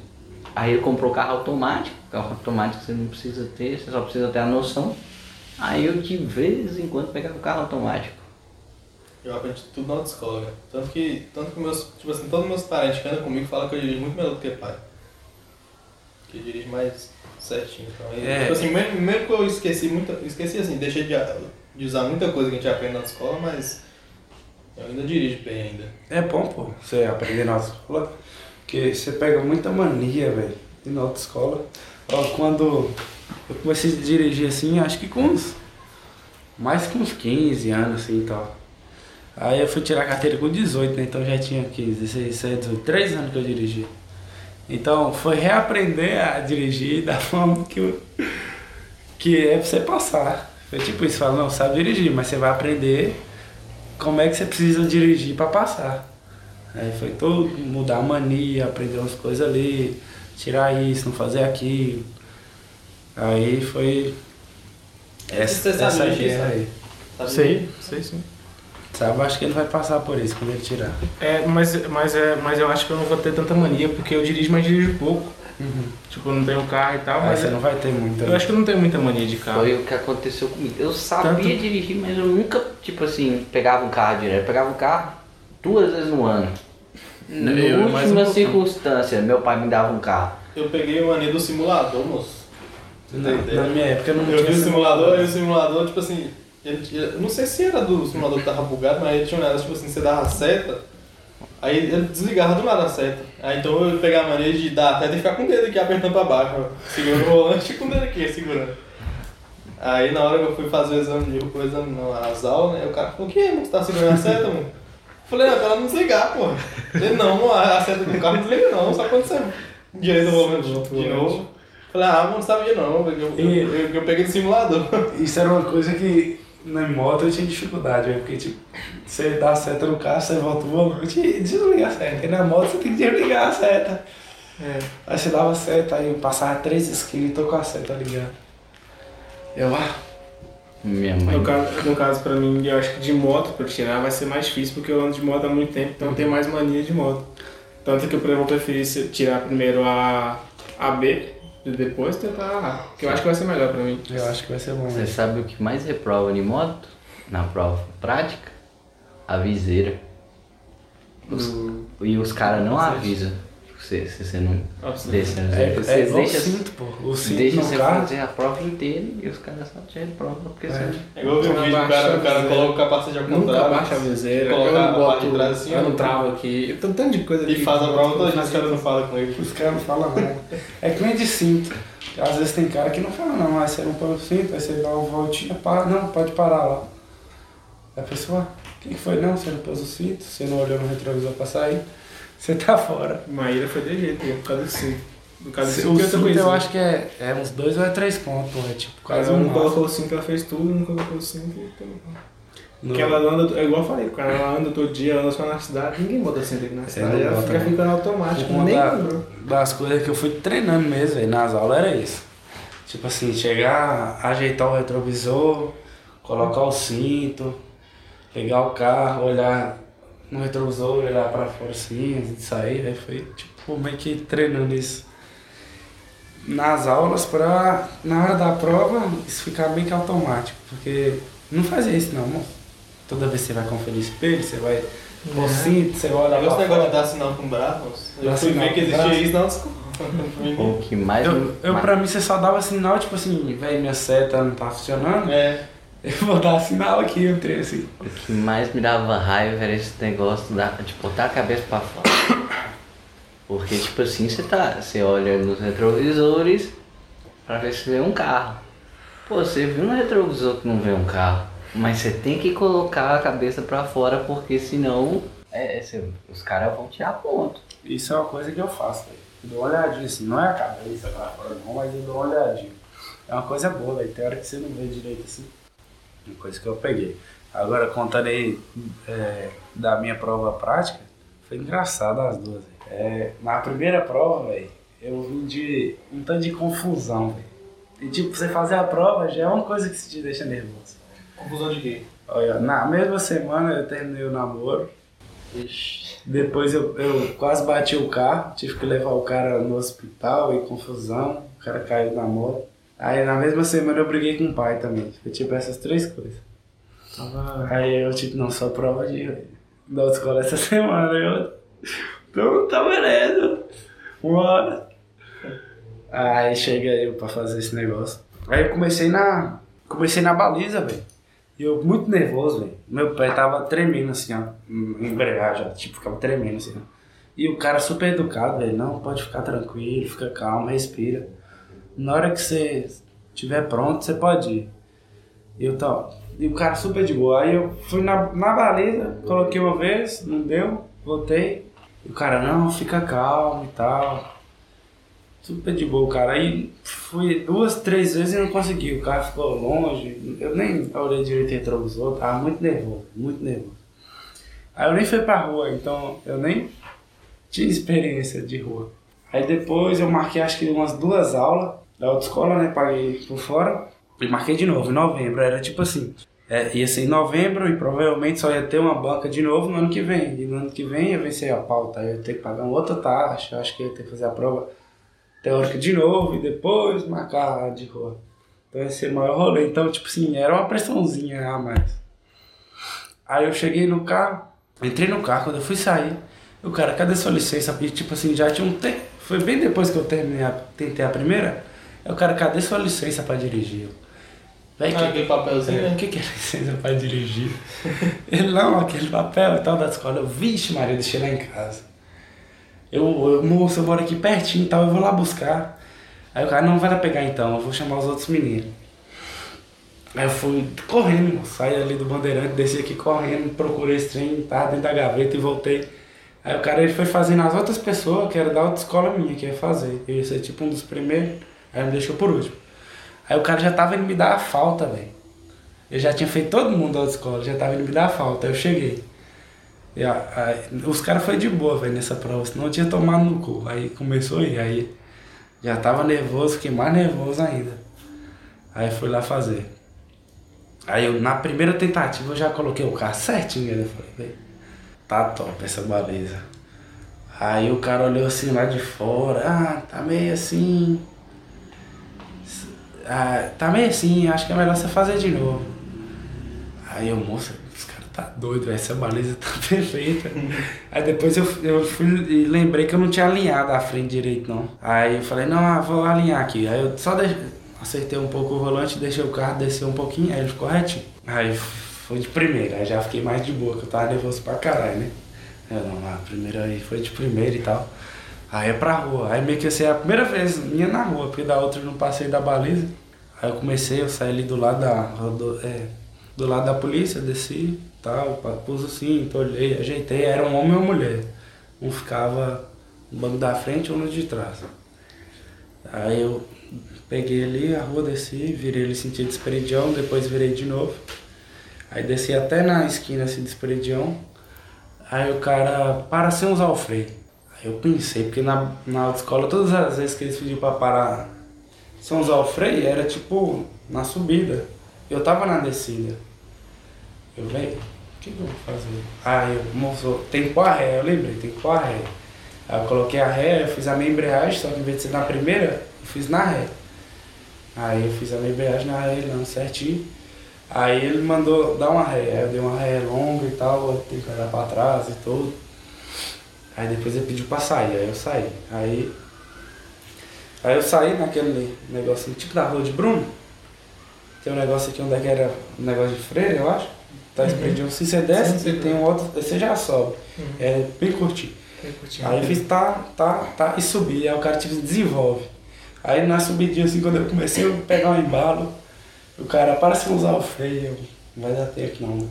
Aí ele comprou carro automático, carro automático você não precisa ter, você só precisa ter a noção. Aí eu de vez em quando pegava o carro automático. Eu aprendi tudo na autoescola, cara. Tanto que, tanto que meus, tipo assim, todos meus parentes que andam comigo falam que eu dirijo muito melhor do que pai. Que eu dirijo mais certinho. Então, É. tipo assim, mesmo, mesmo que eu esqueci muita. Esqueci assim, deixei de, de usar muita coisa que a gente aprende na autoescola, mas eu ainda dirijo bem ainda. É bom, pô, você aprender na autoescola, porque você pega muita mania, velho, ir na autoescola. Ó, quando eu comecei a dirigir assim, acho que com uns. Mais que uns 15 anos assim e tal. Aí eu fui tirar a carteira com 18, né? Então já tinha 15, 16, 17, 18, 3 anos que eu dirigi. Então foi reaprender a dirigir da [LAUGHS] forma que, eu- que é pra você passar. Foi tipo isso, fala, não, sabe dirigir, mas você vai aprender como é que você precisa dirigir para passar. Aí foi todo mudar a mania, aprender umas coisas ali, tirar isso, não fazer aquilo. Aí foi essa, essa guerra aí. Sei, sei sim. Sabe, acho que ele vai passar por isso quando ele tirar. É, mas, mas, é, mas eu acho que eu não vou ter tanta mania, porque eu dirijo, mas dirijo pouco. Tipo, eu não tenho carro e tal, Aí mas você não vai ter muita. eu acho que eu não tenho muita mania de carro. Foi o que aconteceu comigo. Eu sabia Tanto- dirigir, mas eu nunca, tipo assim, pegava um carro direto. Eu pegava um carro duas vezes no ano. Na eu, um última pouquinho. circunstância, meu pai me dava um carro. Eu peguei o mania do simulador, moço. Você Na, minha época eu não Eu vi o simulador e o simulador, tipo assim, ele, não sei se era do simulador que tava bugado, mas ele tinha um negócio, tipo assim, você dava a seta, aí ele desligava do nada a seta. Aí então eu pegava a mania de dar a seta e ficar com o dedo aqui apertando pra baixo, ó, segurando o volante e com o dedo aqui, segurando. Aí na hora que eu fui fazer o exame, o exame não, as aulas, né, o cara falou, o que é, mano, você tá segurando a seta, mano? Eu falei, não, pra ela não desligar, pô. Ele, não, a seta do carro não desliga não, só quando você direita o volante de novo. Falei, ah, mano, não sabia não, porque eu, eu, eu, eu peguei do simulador. Isso era uma coisa que na moto eu tinha dificuldade, velho, porque tipo, você dá a seta no carro, você volta o volante e desliga a seta. E na moto você tem que desligar a seta. É. Aí você dava a seta, aí eu passava três esquinas e tô com a seta ligada. Eu, ah, Minha mãe. No caso, no caso, pra mim, eu acho que de moto pra tirar vai ser mais difícil, porque eu ando de moto há muito tempo, então eu tenho mais mania de moto. Tanto que eu, vou preferir se- tirar primeiro a, a B e depois tentar que eu acho que vai ser melhor pra mim. eu acho que vai ser bom. Você sabe o que mais reprova de moto? Na prova prática? A viseira. Os- e os caras não avisam se, se você não Nossa. deixa. É, Você é igual o deixa, cinto, pô. O cinto deixa você carro. fazer a prova inteira e os caras só te reprovam porque É. você. É igual eu vi um vídeo, o cara, o cara coloca o capacete ao Nunca contrário. baixa a viseira, Colocar eu a não boto, de trás assim, eu não travo aqui, eu tenho tanto de coisa E aqui faz a prova toda, os caras não falam com ele. Os caras não falam nada. É que nem de cinto. Às vezes tem cara que não fala não, aí você não põe o cinto, aí você dá uma voltinha, para, não, pode parar lá. Aí a pessoa, o que que foi? Não, você não pôs o cinto, você não olhou no retrovisor pra sair. Você tá fora. Maíra foi de jeito, por causa do cinto. No caso do O cinto, outra cinto coisa. eu acho que é, é uns dois ou é três pontos, é tipo quase um não maço. colocou o cinto, ela fez tudo, não colocou o cinto. Então... No- Porque ela anda, é igual eu falei, ela anda todo dia, anda só na cidade, ninguém bota aqui na cidade. Ela fica não. ficando automático, Uma nem da- lembrou. das coisas que eu fui treinando mesmo, velho, nas aulas era isso. Tipo assim, chegar, ajeitar o retrovisor, colocar o cinto, pegar o carro, olhar no retrovisor, olhar pra fora assim, antes de sair, aí foi tipo meio que treinando isso. Nas aulas pra, na hora da prova, isso ficar meio que automático, porque não fazia isso não, moço. Toda vez que você vai conferir espelho, você vai pôr o cinto, você vai olhar Esse pra negócio de dar sinal com o braço, eu fui ver que o existia braço. isso, não, desculpa. O que mais. Eu, eu mais- pra mim, você só dava sinal, tipo assim, velho, minha seta não tá funcionando. É, Eu vou dar sinal aqui, eu entrei assim. O que mais me dava raiva era esse negócio da, de botar a cabeça pra fora. Porque, tipo assim, você tá. Você olha nos retrovisores pra ver se vê um carro. Pô, você viu no retrovisor que não vê um carro. Mas você tem que colocar a cabeça pra fora porque senão é, você- os caras vão tirar ponto. Isso é uma coisa que eu faço, velho. Eu dou uma olhadinha assim, não é a cabeça pra fora não, mas eu dou uma olhadinha. É uma coisa boa, velho. Tem hora que você não vê direito assim. Uma coisa que eu peguei. Agora, contando aí é, da minha prova prática, foi engraçado as duas. É, na primeira prova, velho, eu vim de um tanto de confusão, velho. E tipo, você fazer a prova já é uma coisa que te deixa nervoso. confusão de quê? Olha, na mesma semana eu terminei o namoro. Depois eu, eu quase bati o carro, tive que levar o cara no hospital e confusão. O cara caiu na moto. Aí na mesma semana eu briguei com o pai também. Foi tipo essas três coisas. Aí eu tipo, não, só prova de da autoescola essa [LAUGHS] semana. Eu, então tá beleza. Bora. Aí chega eu pra fazer esse negócio. Aí eu comecei na. Comecei na baliza, velho. E eu muito nervoso, velho. Meu pé tava tremendo assim, ó. Em embreagem, ó. Tipo, ficava tremendo assim, ó. E o cara super educado, velho. Não, pode ficar tranquilo, fica calmo, respira. Na hora que você estiver pronto, você pode ir. E eu tava. E o cara super de boa. Aí eu fui na, na baliza, coloquei uma vez, não deu, voltei. E o cara, não, fica calmo e tal. Super de boa, cara. Aí fui duas, três vezes e não consegui. O cara ficou longe. Eu nem olhei direito retrovisor, tava muito nervoso, muito nervoso. Aí eu nem fui pra rua, então eu nem tinha experiência de rua. Aí depois eu marquei acho que umas duas aulas da autoescola, né? Paguei por fora. E marquei de novo, em novembro. Era tipo assim. É, ia ser em novembro e provavelmente só ia ter uma banca de novo no ano que vem. E no ano que vem ia vencer a pauta. Eu ia ter que pagar uma outra taxa. Acho que ia ter que fazer a prova teórica de novo e depois marcar de rua. Então ia ser o maior rolê. Então, tipo assim, era uma pressãozinha a mais. Aí eu cheguei no carro, entrei no carro, quando eu fui sair, o cara, cadê sua licença? E tipo assim, já tinha um tempo. Foi bem depois que eu terminei a, tentei a primeira. Aí o cara, cadê sua licença pra dirigir? Véi, Ah, aquele papelzinho, é, né? O que, que é licença pra dirigir? [LAUGHS] Ele, não, aquele papel e tal da escola. Eu, vixe, Maria, deixei lá em casa. Eu, eu, moço, eu moro aqui pertinho e tal, eu vou lá buscar. Aí o cara, não vai lá pegar então, eu vou chamar os outros meninos. Aí eu fui correndo, moço, saí ali do Bandeirante, desci aqui correndo, procurei esse trem, tava dentro da gaveta e voltei. Aí o cara ele foi fazendo as outras pessoas, que era da outra escola minha, que ia fazer. Eu ia ser tipo um dos primeiros, aí me deixou por último. Aí o cara já tava indo me dar a falta, velho. Eu já tinha feito todo mundo da escola, já tava indo me dar a falta. Aí eu cheguei. E, a- aí, os caras foi de boa, velho, nessa prova, senão eu tinha tomado no cu. Aí começou ir, aí já tava nervoso, fiquei mais nervoso ainda. Aí fui lá fazer. Aí eu, na primeira tentativa eu já coloquei o carro certinho, né? falei, velho, tá top essa baliza. Aí o cara olhou assim lá de fora, ah, tá meio assim. Ah, tá meio assim, acho que é melhor você fazer de novo. Aí eu, moça, esse cara tá doido, essa baliza tá [LAUGHS] perfeita. Aí depois eu, eu fui e lembrei que eu não tinha alinhado a frente direito, não. Aí eu falei, não, ah, vou alinhar aqui. Aí eu só acertei um pouco o volante, deixei o carro descer um pouquinho, aí ele ficou retinho. Aí foi de primeira, aí já fiquei mais de boa, que eu tava nervoso pra caralho, né? Eu não, a primeira aí foi de primeira e tal. Aí é pra rua. Aí meio que assim, é a primeira vez minha na rua, porque da outra eu não passei da baliza. Aí eu comecei, eu saí ali do lado da rodo... é, do lado da polícia, desci tal, pus o cinto, olhei, ajeitei, era um homem ou uma mulher. um ficava no banco da frente ou no de trás. Aí eu peguei ali a rua, desci, virei ele sentido Esperedião, depois virei de novo. Aí desci até na esquina assim de Esperedião. Aí o cara para sem usar o freio. Aí eu pensei, porque na, na autoescola todas as vezes que eles pediam pra parar sem usar o freio, era tipo na subida. Eu tava na descida. Eu falei, o que, que eu vou fazer? Aí eu, moço, tem que pôr a ré, eu lembrei, tem que pôr a ré. Aí eu coloquei a ré, eu fiz a minha embreagem, só que em vez de ser na primeira, eu fiz na ré. Aí eu fiz a minha embreagem na ré, não, certinho. Aí ele mandou dar uma ré, aí eu dei uma ré longa e tal, tenho que olhar pra trás e tudo. Aí depois ele pediu pra sair, aí eu saí. Aí, aí eu saí naquele negocinho, tipo da rua de Bruno. Tem um negócio aqui onde é que era um negócio de freira, eu acho. Tá espremidinho. Se você desce, Sim, sim. você tem um outro, você já sobe. É bem curtinho. Aí eu fiz tá, tá, tá e subi. Aí o cara tipo desenvolve. Aí na subidinha assim, quando eu comecei a pegar um embalo, o cara para se usar o freio, eu, não vai dar tempo não.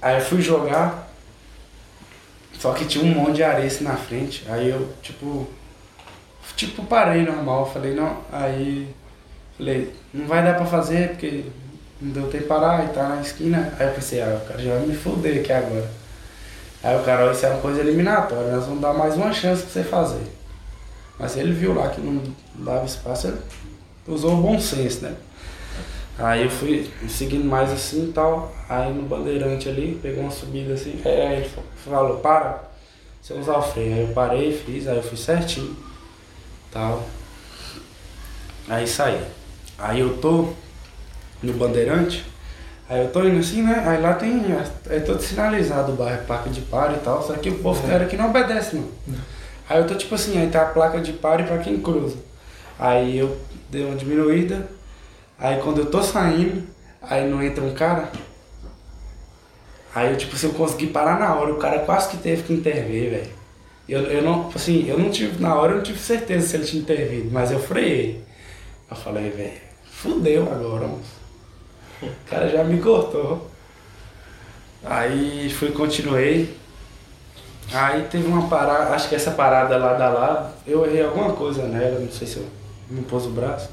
Aí eu fui jogar, só que tinha um monte de areia assim na frente. Aí eu tipo. Tipo parei normal, falei, não, aí falei, não vai dar pra fazer porque não deu tempo de parar e tá na esquina. Aí eu pensei, ah, o cara já vai me foder aqui agora. Aí o cara, isso é uma coisa eliminatória, nós vamos dar mais uma chance pra você fazer. Mas ele viu lá que não dava espaço, ele usou o bom senso, né? Aí eu fui seguindo mais assim e tal, aí no bandeirante ali, pegou uma subida assim, aí ele falou, para, você usar o freio. Aí eu parei, fiz, aí eu fui certinho, tal. Aí saí. Aí eu tô no bandeirante, aí eu tô indo assim, né? Aí lá tem, é todo sinalizado o bairro, placa de pare e tal, só que o povo era que não obedece, mano. Aí eu tô tipo assim, aí tá a placa de pare pra quem cruza. Aí eu dei uma diminuída, aí quando eu tô saindo, aí não entra um cara. Aí eu, tipo assim, eu consegui parar na hora, o cara quase que teve que intervir, velho. Eu, eu não, assim, eu não tive, na hora eu não tive certeza se ele tinha intervido, mas eu freiei. Eu falei, velho, fudeu agora, moço. O cara já me cortou. Aí fui, continuei. Aí teve uma parada, acho que essa parada lá da lado, eu errei alguma coisa nela, não sei se eu não pôs o braço.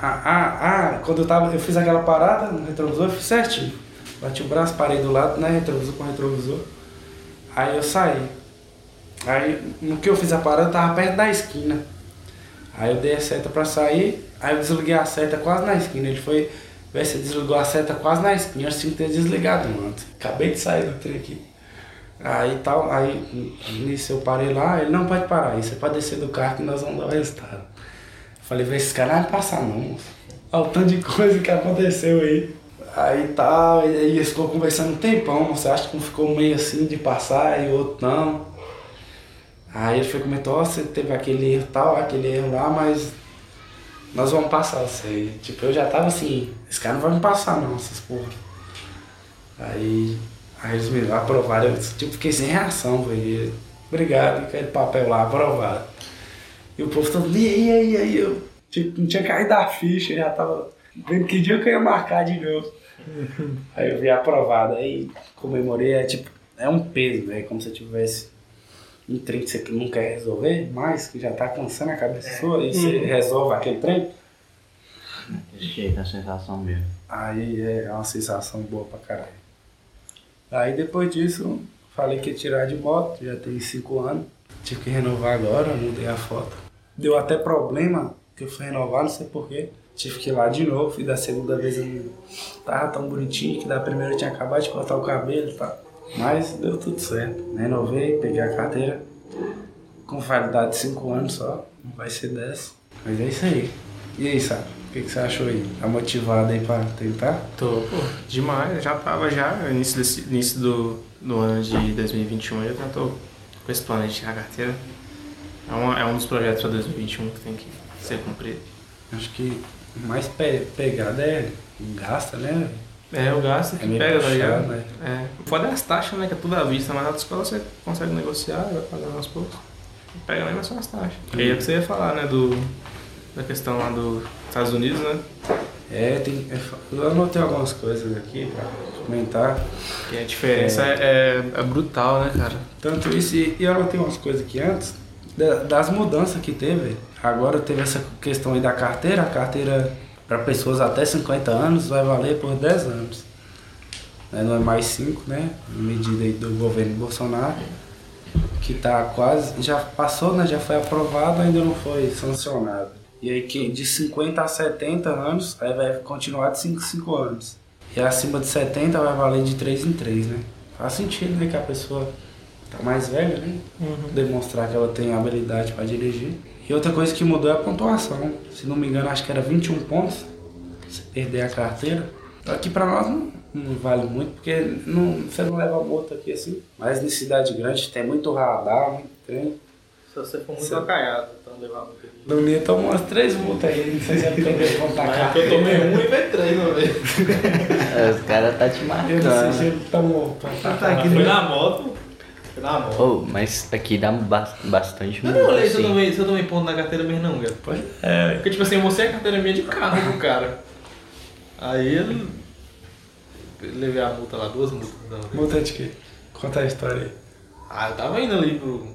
Ah, ah, ah, quando eu tava, eu fiz aquela parada no retrovisor, eu fiz certinho. Bati o braço, parei do lado, né, retrovisor com retrovisor. Aí eu saí. Aí no que eu fiz a parada, eu tava perto da esquina. Aí eu dei a seta pra sair, aí eu desliguei a seta quase na esquina. Ele foi, velho, você desligou a seta quase na esquina, tinha que ter desligado antes. Acabei de sair do trem aqui. Aí tal, aí nisso eu parei lá, ele não pode parar, aí você pode descer do carro que nós vamos dar o resultado. Falei, esse cara não vai passar não. Olha o tanto de coisa que aconteceu aí. Aí tal, e aí eles ficou conversando um tempão, você acha que um ficou meio assim de passar e o outro não. Aí ele foi comentou, você teve aquele erro tal, aquele erro lá, mas nós vamos passar você. aí. Tipo, eu já tava assim, esse cara não vai me passar não, essas porra. Aí, aí eles me aprovaram, eu tipo, fiquei sem reação, velho. Obrigado, aquele papel lá, aprovado. E o povo todo, e aí, e aí, e aí, eu tipo, não tinha caído a ficha, já tava vendo que dia que eu ia marcar de novo. [LAUGHS] aí eu vi aprovado, aí comemorei, é tipo, é um peso, velho, como se eu tivesse um trem que você não quer resolver mais, que já tá cansando a cabeça sua, e você resolve aquele trem. Desse jeito, a sensação mesmo. Aí é uma sensação boa pra caralho. Aí depois disso, falei que ia tirar de moto, já tem cinco anos. Tive que renovar agora, mudei a foto. Deu até problema que eu fui renovar, não sei porquê. Tive que ir lá de novo, e da segunda vez eu não tava tão bonitinho, que da primeira eu tinha acabado de cortar o cabelo e tal. Mas deu tudo certo. Renovei, peguei a carteira. Com validade de 5 anos só, não vai ser 10. Mas é isso aí. E aí, sabe? O que, que você achou aí? Tá motivado aí pra tentar? Tô, pô, demais. Já tava já, início, desse, início do, do ano de 2021, eu já tô com esse plano de tirar a carteira. É, uma, é um dos projetos para 2021 que tem que ser cumprido. Acho que mais pe pegada é gasta, né? É, o gasto que É pega, tá puxado, ligado? né? É. Fora as taxas, né? Que é tudo à vista, mas na autoescola você consegue negociar, vai pagando aos poucos. Pega mais só as taxas. E aí é o que você ia falar, né? Do, da questão lá dos Estados Unidos, né? É, tem, é, eu anotei algumas coisas aqui pra comentar. Que a diferença é, é- é brutal, né, cara? Tanto isso, e, e eu anotei umas coisas aqui antes, das mudanças que teve. Agora teve essa questão aí da carteira, a carteira para pessoas até 50 anos vai valer por 10 anos. Né, Não é mais 5, né? Medida aí do governo Bolsonaro, que tá quase, já passou, né? Já foi aprovado, ainda não foi sancionado. E aí quem de 50 a 70 anos, aí vai continuar de 5 em 5 anos. E acima de 70 vai valer de 3 em 3, né? Faz sentido, né? Que a pessoa tá mais velha, né? Demonstrar que ela tem habilidade para dirigir. E outra coisa que mudou é a pontuação. Se não me engano, acho que era 21 pontos. Se perder a carteira. Aqui para nós não, não vale muito, porque não, você não leva multa aqui assim. Mas em cidade grande tem muito radar, muito trem. Se você for muito Sim. acaiado, então levar muito aqui. Domingo tomou umas três multas aí, não sei se ele tem que contar a Mas é que eu tomei um e veio três uma vez. É, Os caras tá te Eu não sei se marcando. ele tomou. Tá aqui Fui na moto. Moto. Oh, mas aqui dá ba- bastante Eu multa, não olhei se eu, assim. tomei, se eu tomei ponto na carteira mesmo não, cara. Pois é. Porque tipo assim, eu mostrei a carteira minha de carro pro cara. Aí ele. Levei a multa lá, duas multas. Não, Multa de quê? Conta a história aí. Ah, eu tava indo ali pro.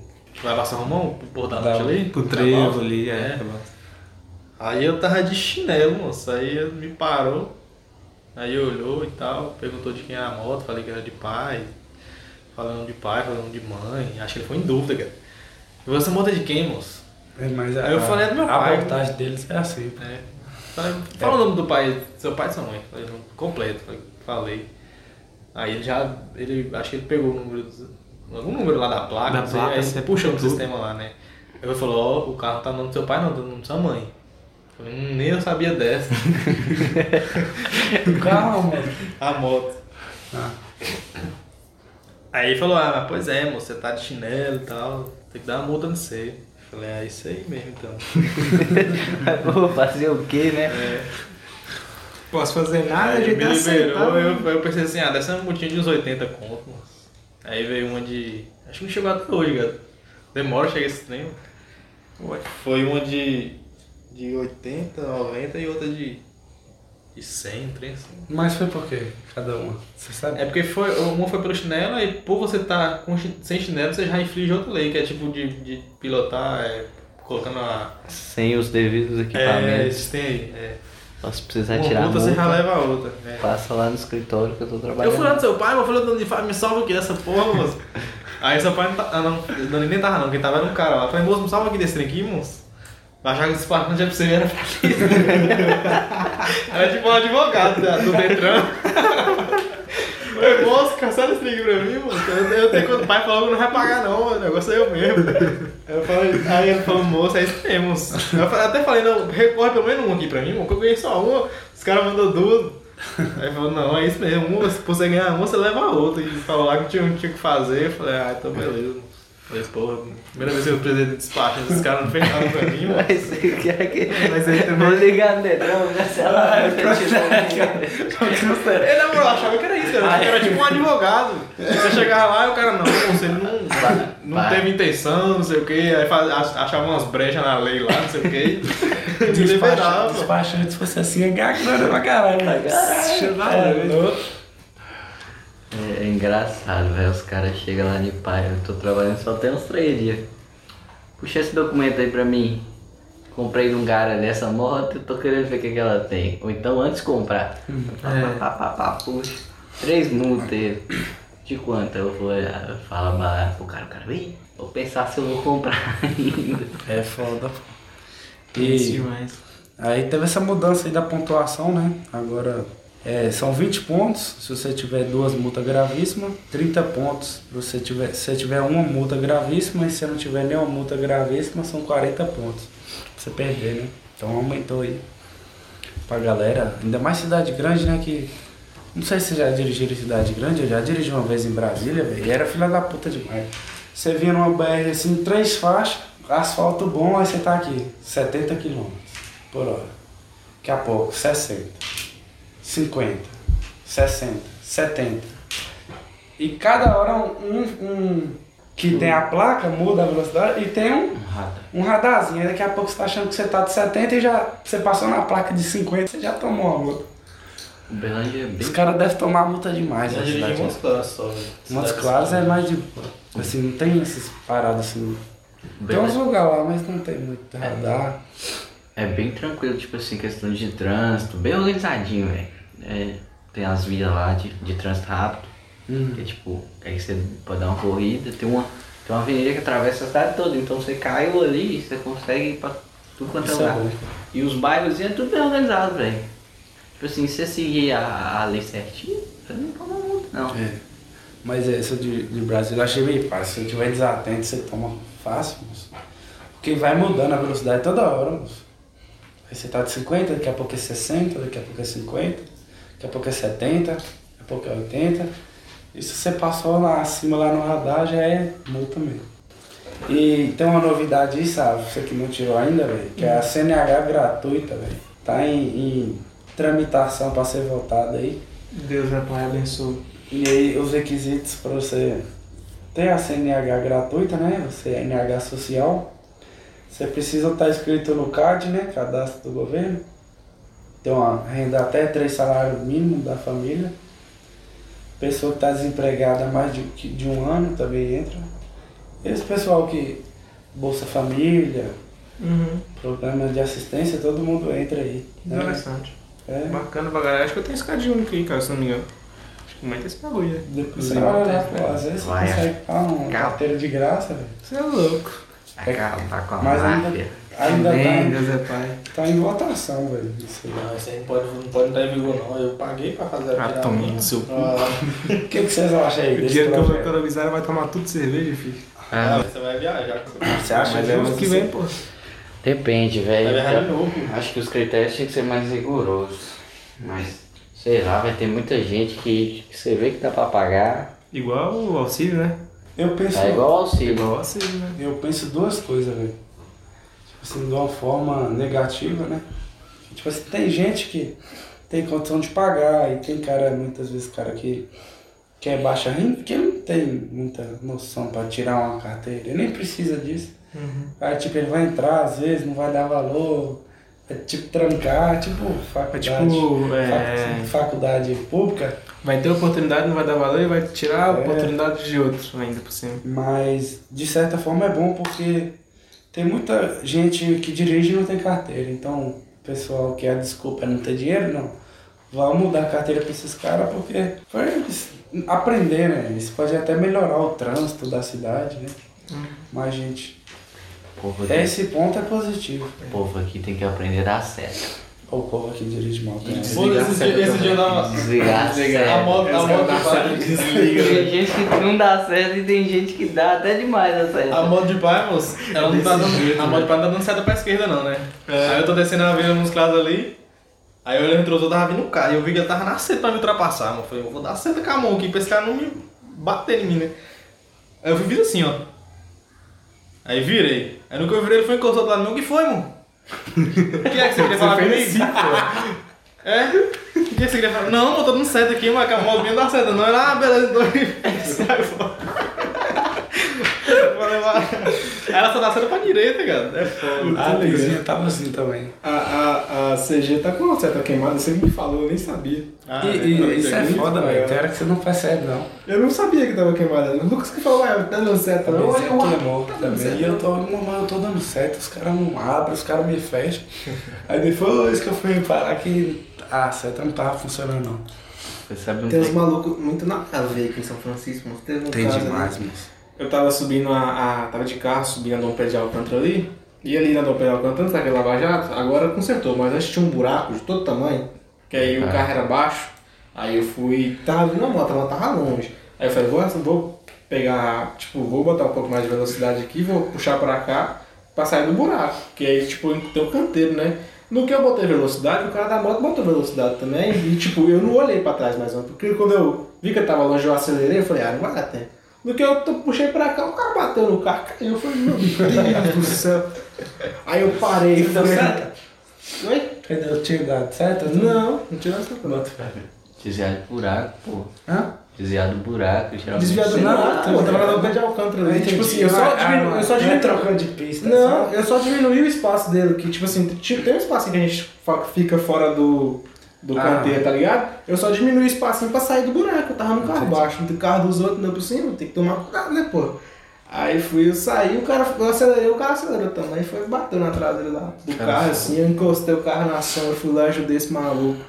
Vai passar Romão? Pro Porto da Norte ali? Pro Da trevo ali, é. É. Aí eu tava de chinelo, moço. Aí ele me parou. Aí olhou e tal, perguntou de quem era a moto, falei que era de pai. Falando de pai, falando de mãe. Acho que ele foi em dúvida, cara. Você moto é de quem, moço? É, mas a, Aí eu falei do meu a pai. abordagem deles é assim. É. Falei, fala o nome do pai, seu pai e sua mãe. Falei, completo. Falei. Aí ele já, ele, acho que ele pegou o número, algum número lá da placa, Da sei, placa, aí você puxou no tudo. sistema lá, né. Ele falou, ó, o carro tá no nome do seu pai, não, tá no nome da sua mãe. Falei, hum, nem eu sabia dessa. [LAUGHS] Calma, mano. A moto. Ah. Aí ele falou, ah, mas pois é, moço, você tá de chinelo e tal, tem que dar uma multa no você. Falei, é isso aí mesmo então. [LAUGHS] Vou fazer o quê, né? Posso fazer nada, a Aí gente me tá liberou, aceitando. eu, eu pensei assim, ah, deve ser uma multinha de uns 80 conto, moço. Aí veio uma de. Acho que não chegou até hoje, cara. Demora chegar esse trem. Foi uma de. de 80, 90 e outra de. De 100, um trem assim. Mas foi por quê? Cada uma. Você sabe? É porque foi, uma foi pelo chinelo e por você estar chi- sem chinelo você já inflige outra lei, que é tipo de, de pilotar, é, colocando a. Sem os devidos É, equipamentos. isso tem aí. É. Só se precisar Uma tirar a multa multa, você já leva a outra. é. passa lá no escritório que eu tô Eu trabalhando. fui lá do seu pai, mas eu falei, Dona Fábio, me salva aqui dessa porra, moço. [LAUGHS] Aí seu pai não tá. Ah, não, Dona nem tava não, quem tava era um cara lá. Eu falei, moço, me salva aqui desse trem aqui, moço. Eu achava que esse parque já pra você era [LAUGHS] Era tipo um advogado da- do Detran. Falei, moço, cancela esse aqui pra mim, moço. Eu, eu tenho que o pai falou que não vai pagar não, o negócio é eu mesmo. Eu falei, aí ele falou, moço, é isso mesmo. Eu até falei, não, recorre pelo menos um aqui pra mim, moço, que eu ganhei só uma. Os caras mandou duas. Aí falou, não, é isso mesmo, se você ganhar uma, você leva a outra. E falou lá que tinha, tinha que fazer. Eu falei, ah, então beleza. Falei, porra, primeira vez que eu precisei de despacho, esses caras não fez nada pra mim, mano. Mas você quer que. Mas aí também- Vou ligar no dedão, cancelar. Ele, na moral, achava que era isso, cara. que era tipo um advogado. Você chegava lá e o cara, não, você não, não vai. teve intenção, não sei o que, aí faz, ach- achava umas brechas na lei lá, não sei o que. Me liberava. Despachante, se fosse assim, é gagana pra caralho. né? Caralho. É, louco. É, é engraçado, velho. Os caras chegam lá de pai. Eu tô trabalhando só tem uns três dias. Puxa esse documento aí pra mim. Comprei de um cara dessa moto e tô querendo ver o que, que ela tem. Ou então antes de comprar. Pá, pá, pá, pá, puxa. Três multas. De quanto? Eu vou olhar, fala barato. O cara, o cara, "Ih, vou pensar se eu vou comprar [LAUGHS] ainda. É foda. E demais. aí teve essa mudança aí da pontuação, né? Agora é, são 20 pontos se você tiver duas multas gravíssimas, 30 pontos se você tiver, se você tiver uma multa gravíssima e se não tiver nenhuma multa gravíssima, são 40 pontos. Pra você perder, né? Então aumentou aí pra galera. Ainda mais cidade grande, né? Que. Não sei se já dirigiram cidade grande, eu já dirigi uma vez em Brasília, velho, era filha da puta demais. Você vinha numa BR assim, três faixas, asfalto bom, aí você tá aqui, 70 km por hora. Daqui a pouco, 60, 50, 60, 70. E cada hora um, um Que tem a placa, muda a velocidade e tem um, um radarzinho. Aí daqui a pouco você tá achando que você tá de 70 e já você passou na placa de 50, você já tomou a multa. Uberlândia é Os bem. caras devem tomar multa demais na dirigi cidade. Montes Claros só, velho. Montes Cidade Claros é assim. mais de. Assim, não tem essas paradas assim. Tem uns lugares lá, mas não tem muito radar. É bem tranquilo, tipo assim, questão de trânsito, bem organizadinho, velho. É, tem as vias lá de, de trânsito rápido, Hum. que é tipo, aí você pode dar uma corrida, tem uma, tem uma avenida que atravessa a cidade toda, então você caiu ali, você consegue ir pra tudo quanto é é lugar. E os bairros é tudo bem organizado, velho. Tipo assim, se você seguir a, a lei certinho, você não toma multa, não. É. Mas essa de, de Brasil eu achei meio fácil. Se eu tiver desatento, você toma fácil, moço. Porque vai mudando a velocidade toda hora, moço. Aí você tá de 50, daqui a pouco é 60, daqui a pouco é 50, daqui a pouco é 70, daqui a pouco é 80. E se você passou lá acima lá no radar, já é multa mesmo. E tem uma novidade aí, sabe? Você que não tirou ainda, velho, que é a CNH gratuita, velho. Tá em, em tramitação para ser votada aí. Deus é pai, abençoe. E aí os requisitos para você ter a CNH gratuita, né? Você é NH social. Você precisa estar inscrito no CAD, né? Cadastro do governo. Ter uma renda até três salários mínimos da família. Pessoa que está desempregada há mais de, de um ano também entra. Esse pessoal que Bolsa Família, Uhum. programa de assistência, todo mundo entra aí. né? Interessante. É. Bacana pra galera. Acho que eu tenho esse cadinho aí, cara, se não me engano. Acho que aumenta esse bagulho, né? Depois você olha lá, pô, às vezes você Vai, consegue pagar uma Calma. carteira de graça, velho. Você é louco. Acabar com a Mas máfia. Ainda Amém, tá, Deus é pai. tá em votação, velho. Isso. Não, isso aí não pode, não pode entrar em vigor não. Eu paguei pra fazer Ah, a toma no seu cu. Ah, [LAUGHS] O que, que vocês acham aí O desse dinheiro que eu vou projeto? economizar vai tomar tudo de cerveja, filho. ah, você vai viajar com você. Você acha Mas é justo ano que vem, pô. Depende, Vai velho. viajar de novo. Acho que os critérios tinham que ser mais rigorosos. Mas, sei lá, vai ter muita gente que, que você vê que dá pra pagar. Igual o auxílio, né? Eu penso, É igual ao auxílio. Igual o auxílio, né? eu penso duas coisas, velho. Assim, de uma forma negativa, né? Tipo assim, tem gente que tem condição de pagar e tem cara, muitas vezes, cara que, que é baixa renda, que não tem muita noção pra tirar uma carteira. Ele nem precisa disso. Aí, tipo, ele vai entrar, às vezes, não vai dar valor. É tipo trancar, tipo É faculdade. tipo, é, fac- faculdade pública. vai ter oportunidade, não vai dar valor e vai tirar a É. oportunidade de outro ainda por cima. Mas de certa forma é bom porque tem muita gente que dirige e não tem carteira. Então, o pessoal que a desculpa é não ter dinheiro, não. Vamos dar carteira para esses caras porque foi aprender, né? Isso pode até melhorar o trânsito da cidade, né? Mais gente. O povo, aqui, Esse ponto é positivo. o povo aqui tem que aprender a dar certo. O povo aqui dirige mal também. Pô, esse dia, esse dia eu dava... Desligar a A certo. moto, a moto de pai... Tem gente que não dá certo e tem gente que dá até demais a certo. A moto de pai, moço, ela não tá dando... A moto de pai não tá dando seta pra esquerda não, né? Aí eu tô descendo a avenida nos claros ali... Aí eu olhei no retrovisor, tava vindo um cara, e eu vi que ele tava na seta pra me ultrapassar, mano. Eu falei, eu vou dar seta com a mão aqui pra esse cara não me bater em mim, né? Aí eu fui vir assim, ó. Aí virei. Aí no que eu virei, ele foi encostar do lado meu, o que foi, mano? O que é que você queria falar comigo? É? O que você queria falar? Não, eu tô dando seta aqui, mas que a moto minha não dá seta, não. Era, ah, beleza, então Vou levar. Ela só dá seta pra direita, cara. É foda. A vizinha tava assim também. A, a, a CG tá com a seta queimada, você me falou, eu nem sabia. Ah, e, e é, isso é é foda, velho. Tem hora que você não percebe, não. Eu não sabia que tava queimada. O Lucas que falou, ué, tá dando seta. A não. vizinha Eu, queimou tá também. E eu tô, mamãe, eu tô dando certo, os caras não abrem, os caras me fecham. [LAUGHS] Aí depois que eu fui parar que a seta não tava funcionando, não. Você sabe um Tem uns malucos muito nada a ver aqui em São Francisco, mas teve um Tem caso demais, mas. Eu tava subindo a, a. tava de carro, subindo a Dom Pedro de Alcântara ali. E ali na Dom Pedro de Alcântara, sabe aquele Lava Jato? Agora consertou, mas antes tinha um buraco de todo tamanho. Que aí o Ah. carro era baixo. Aí eu fui. Tava vindo a moto, a moto tava longe. Aí eu falei, vou, vou pegar. Tipo, vou botar um pouco mais de velocidade aqui, vou puxar pra cá pra sair do buraco. Que aí, tipo, tem um canteiro, né? No que eu botei velocidade, o cara da moto botou velocidade também. E, tipo, eu não olhei pra trás mais não. Porque quando eu vi que eu tava longe, eu acelerei, eu falei, ah, não vai dar tempo. No que eu tô- puxei pra cá, o cara bateu no carro, caiu. Eu falei, meu Deus do céu. Aí eu parei. Deu falei, certo? Oi? Entendeu? Tinha dado certo? Não, não coisa. Bota fé. Desviar do buraco, pô. Hã? Desviar do buraco, geralmente. Desviado você- não, Não, pô, tava no pé de Alcântara ali. Tipo assim, eu só Ah, diminuí, eu só é diminuí. trocando de pista. Não, eu só diminuí o espaço dele, que tipo assim, tem um espacinho que a gente fica fora do, do Ah. canteiro, tá ligado? Eu só diminuí o espacinho pra sair do buraco, eu tava no carro Entendi. baixo, não tem carro dos outros, não é por cima, tem que tomar cuidado, né, pô? Aí fui, eu saí, o cara, eu acelerei, o cara acelerou também, foi bateu na traseira lá do Cara, carro, assim, eu encostei o carro na sombra, fui lá e ajudei esse maluco.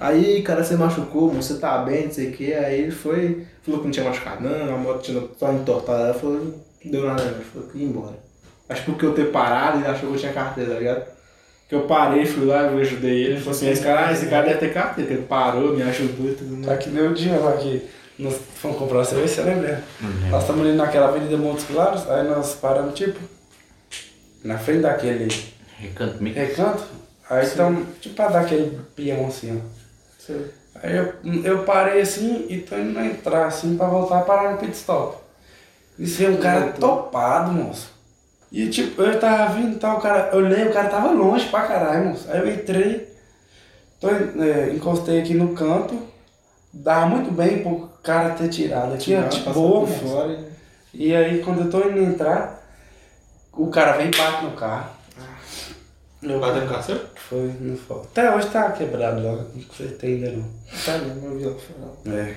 Aí, cara, você machucou, você tá bem, não sei o que, aí ele foi, falou que não tinha machucado não, a moto tinha só entortada, ela falou, não deu nada não, ele falou que ia embora. Acho que porque eu ter parado, ele achou que eu tinha carteira, tá ligado? Que eu parei, fui lá, eu ajudei ele, ele falou assim, esse cara, ah, esse cara deve ter carteira, que ele parou, me ajudou e tudo mais. que deu um dia lá que nós fomos comprar cerveja, você lembra? Uhum. Nós estamos ali naquela avenida Montes Claros, aí nós paramos tipo na frente daquele Recanto meio. recanto, aí estamos tipo pra dar aquele peão assim, ó. Aí eu, eu parei assim e tô indo entrar assim pra voltar a parar no pit stop. Isso veio um cara topado, moço. E tipo, eu tava vindo e tal, o cara, eu olhei, o cara tava longe pra caralho, moço. Aí eu entrei, tô, é, encostei aqui no canto, dava muito bem pro cara ter tirado aqui, ó, tipo, boa, fora e... E aí quando eu tô indo entrar, o cara vem e bate no carro. Eu, Bateu no carro seu? foi, não foi. Até hoje tá quebrado lá, não consertei ainda não. Tá mesmo, eu vi lá fora. É.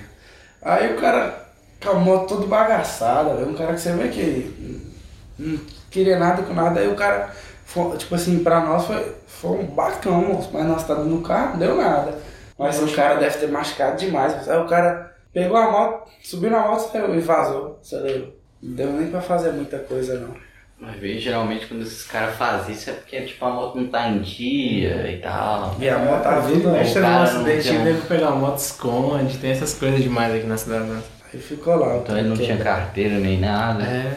Aí o cara com a moto todo bagaçada, velho. Um cara que você vê que não queria nada com nada. Aí o cara, foi- tipo assim, pra nós foi, foi um bacão, moço. Mas nós estávamos no carro, não deu nada. Mas o cara deve ter machucado demais. Aí o cara pegou a moto, subiu na moto saiu e vazou. Acelerou. Não deu nem pra fazer muita coisa, não. Mas vê, geralmente quando esses caras fazem isso é porque tipo, a moto não tá em dia e tal. E a moto tá vindo, mexe, o teve um acidente, tem um- nego pegar a moto, esconde, tem essas coisas demais aqui na cidade. Né? Aí ficou lá. Então ele não tinha carteira nem nada. É.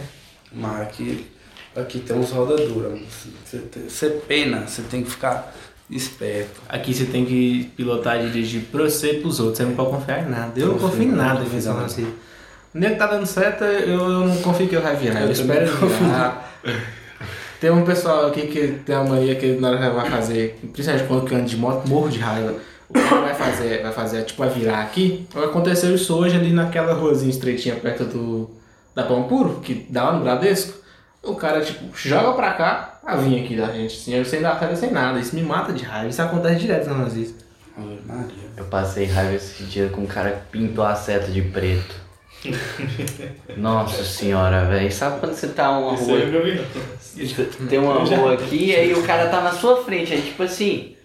Mas aqui, aqui tem uns roda dura. Você, você pena, você tem que ficar esperto. Aqui você tem que pilotar e dirigir pra você e pros outros, você não pode confiar em nada. Eu não Confio, em nada confio em em São nada. Francisco. O nego tá dando certo, eu, eu não confio que ele vai virar. Eu, Eu espero virar. [LAUGHS] Tem um pessoal aqui que tem a mania que na hora que vai fazer, principalmente quando eu ando de moto, morro de raiva. O cara vai fazer, vai fazer, tipo, vai virar aqui. Aconteceu isso hoje ali naquela ruazinha estreitinha perto do da Pão Puro, que dá lá no Bradesco. O cara, tipo, joga pra cá, a vinha aqui da gente, assim, eu sem dar cara sem nada. Isso me mata de raiva. Isso acontece direto na nazista. Ave Maria. Eu passei raiva esse dia com um cara que pintou a seta de preto. [LAUGHS] Nossa senhora, velho. Sabe quando você tá uma Isso rua. aí eu vi. [LAUGHS] Tem uma rua aqui e aí o cara tá na sua frente. Aí tipo assim,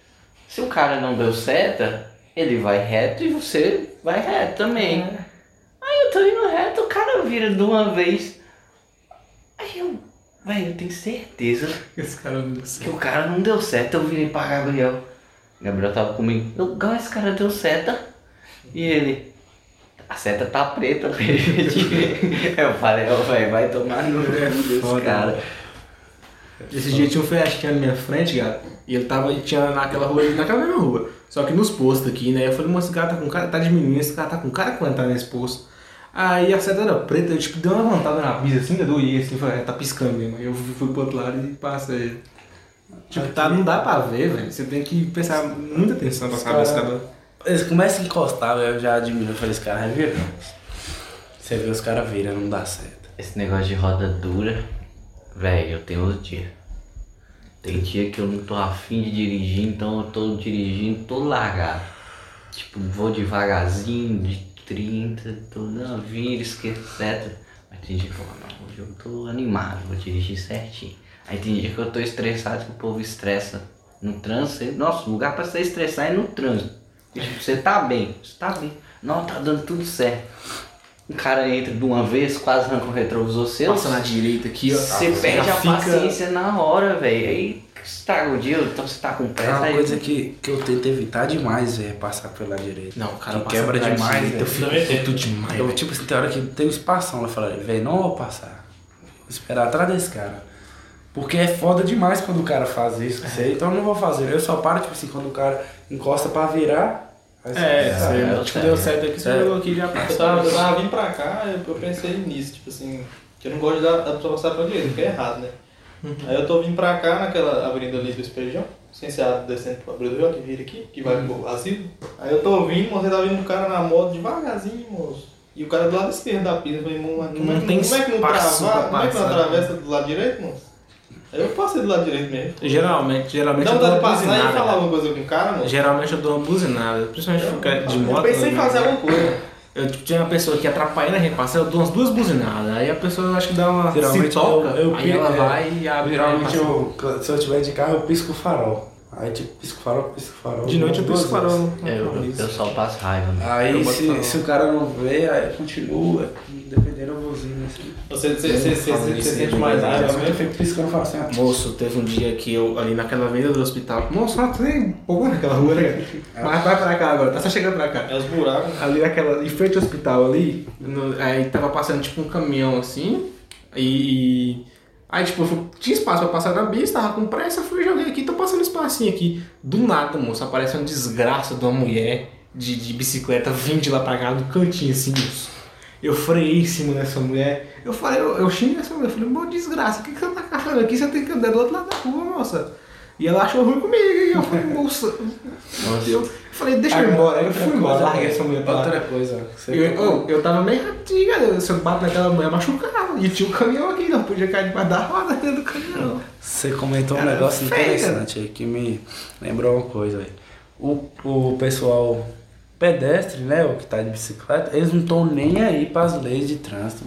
se o cara não deu seta, ele vai reto e você vai reto também. Aí eu tô indo reto, o cara vira de uma vez. Velho, eu tenho certeza [LAUGHS] Esse cara não deu que o cara não deu certo. Eu virei pra Gabriel. Gabriel tava comigo. Eu, Gal, esse cara deu seta. E ele. A seta tá preta. [LAUGHS] Eu falei, ó, velho, vai tomar no cu desse foda, cara. Esse dia tinha um Fiestinha na minha frente, cara, e ele tava, tinha naquela rua, naquela mesma rua. Só que nos postos aqui, né? Eu falei, moço, esse cara tá com cara, tá diminuindo, esse cara tá com cara que vai entrar nesse posto. Aí a seta era preta, eu tipo, dei uma levantada na bisa assim, eu doía assim, falei, é, tá piscando mesmo. Aí eu fui, fui pro outro lado e passei. Tipo, tá, não dá pra ver, velho. Você tem que prestar muita atenção pra saber se cara- cara. Eles começam a encostar, velho, eu já admiro. Eu falei, esse cara virar. Você vê os caras viram, não dá certo. Esse negócio de roda dura, velho, eu tenho os dias. Tem dia que eu não tô afim de dirigir, então eu tô dirigindo todo largado. Tipo, vou devagarzinho, de 30, tô na vira, esquerda, etc. Mas tem dia que eu falo, não, hoje eu tô animado, vou dirigir certinho. Aí tem dia que eu tô estressado, que o povo estressa no trânsito. Nossa, o lugar pra você estressar é no trânsito. Tipo, você tá bem, você tá bem. Não, tá dando tudo certo. O cara entra de uma vez, quase arranca o retrovisor seu. Passa na direita aqui, ó. Você perde a fica- paciência na hora, velho. Aí estraga o dia, então você tá com É pressa. uma aí- coisa que, que eu tento evitar demais, é passar pela direita. Não, cara Que quebra demais, direita, Eu fico puto demais, Eu, tipo assim, tem hora que tem um espação, eu falo, velho, não vou passar. Vou esperar atrás desse cara. Porque é foda demais quando o cara faz isso, sei, então eu não vou fazer. Eu só paro, tipo assim, quando o cara encosta pra virar. aí É, sai. é, você, tipo, é. deu certo aqui, você É. jogou aqui e já Eu passou. tava, eu tava vindo pra cá, eu, eu pensei nisso, tipo assim, que eu não gosto de dar da pessoa passar pra direita, que é errado, né? Aí eu tô vindo pra cá naquela avenida ali do Espejão, licenciado descendo pro Abrilhão, que vira aqui, que vai pro asilo. Aí eu tô moço, ele tá vindo um cara na moto devagarzinho, moço. E o cara do lado esquerdo da pista, eu falei, "Mano, como, Não é como é que não espaço trava? pra Como é que não atravessa do lado direito, moço? Aí eu passei do lado direito mesmo. Geralmente, geralmente Dá eu dou vontade de uma passar e buzinada. falar cara. alguma coisa com o cara, moço? Geralmente eu dou uma buzinada, principalmente ficar de moto. Eu pensei em né? fazer alguma coisa. Eu tipo, tinha uma pessoa que atrapalha a repassar, eu dou umas duas buzinadas. Aí a pessoa eu acho que dá uma. Geralmente se toca, eu, eu aí ela é, vai e abre Geralmente a eu, se eu tiver de carro, eu pisco o farol. Aí tipo, pisco farol, pisco farol. De noite eu pisco farol. É, eu, eu, eu só passo raiva. né? Aí se, se o cara não vê, aí continua, dependendo da buzina assim. Você, você, você, sente é mais raiva Geralmente eu mesmo? fico piscando e falo assim, Moço, teve um dia que eu, ali naquela venda do hospital. Moço, só tem pouco naquela rua, né? Mas vai pra cá agora, tá só chegando pra cá. É os buracos. Ali naquela, em frente ao hospital ali, no- aí tava passando tipo um caminhão assim, e. aí tipo, eu tinha espaço pra passar na bis, tava com pressa, fui joguei aqui, tô passando espacinho aqui. Do nada, moço, aparece uma desgraça de uma mulher de, de bicicleta vindo de lá pra cá, do cantinho assim, moço. Eu freiei em cima dessa mulher. Eu falei, eu, eu xinguei essa mulher, eu falei, mó desgraça, o que, que você tá caçando aqui? Você tem que andar do outro lado da rua, moça. E ela achou ruim comigo, e eu falei, moça. Eu falei, deixa eu ir embora. Aí eu fui embora, larguei essa mulher pra lá. Outra coisa, Eu, eu, eu tava meio rapidinho, cara. Se eu bato naquela mulher, machucava. E tinha um caminhão aqui, não podia cair debaixo da roda dentro do caminhão. Você comentou um Cara, negócio feio, interessante aí que me lembrou uma coisa aí. O, o pessoal pedestre, né, o que tá de bicicleta, eles não estão nem aí pras leis de trânsito.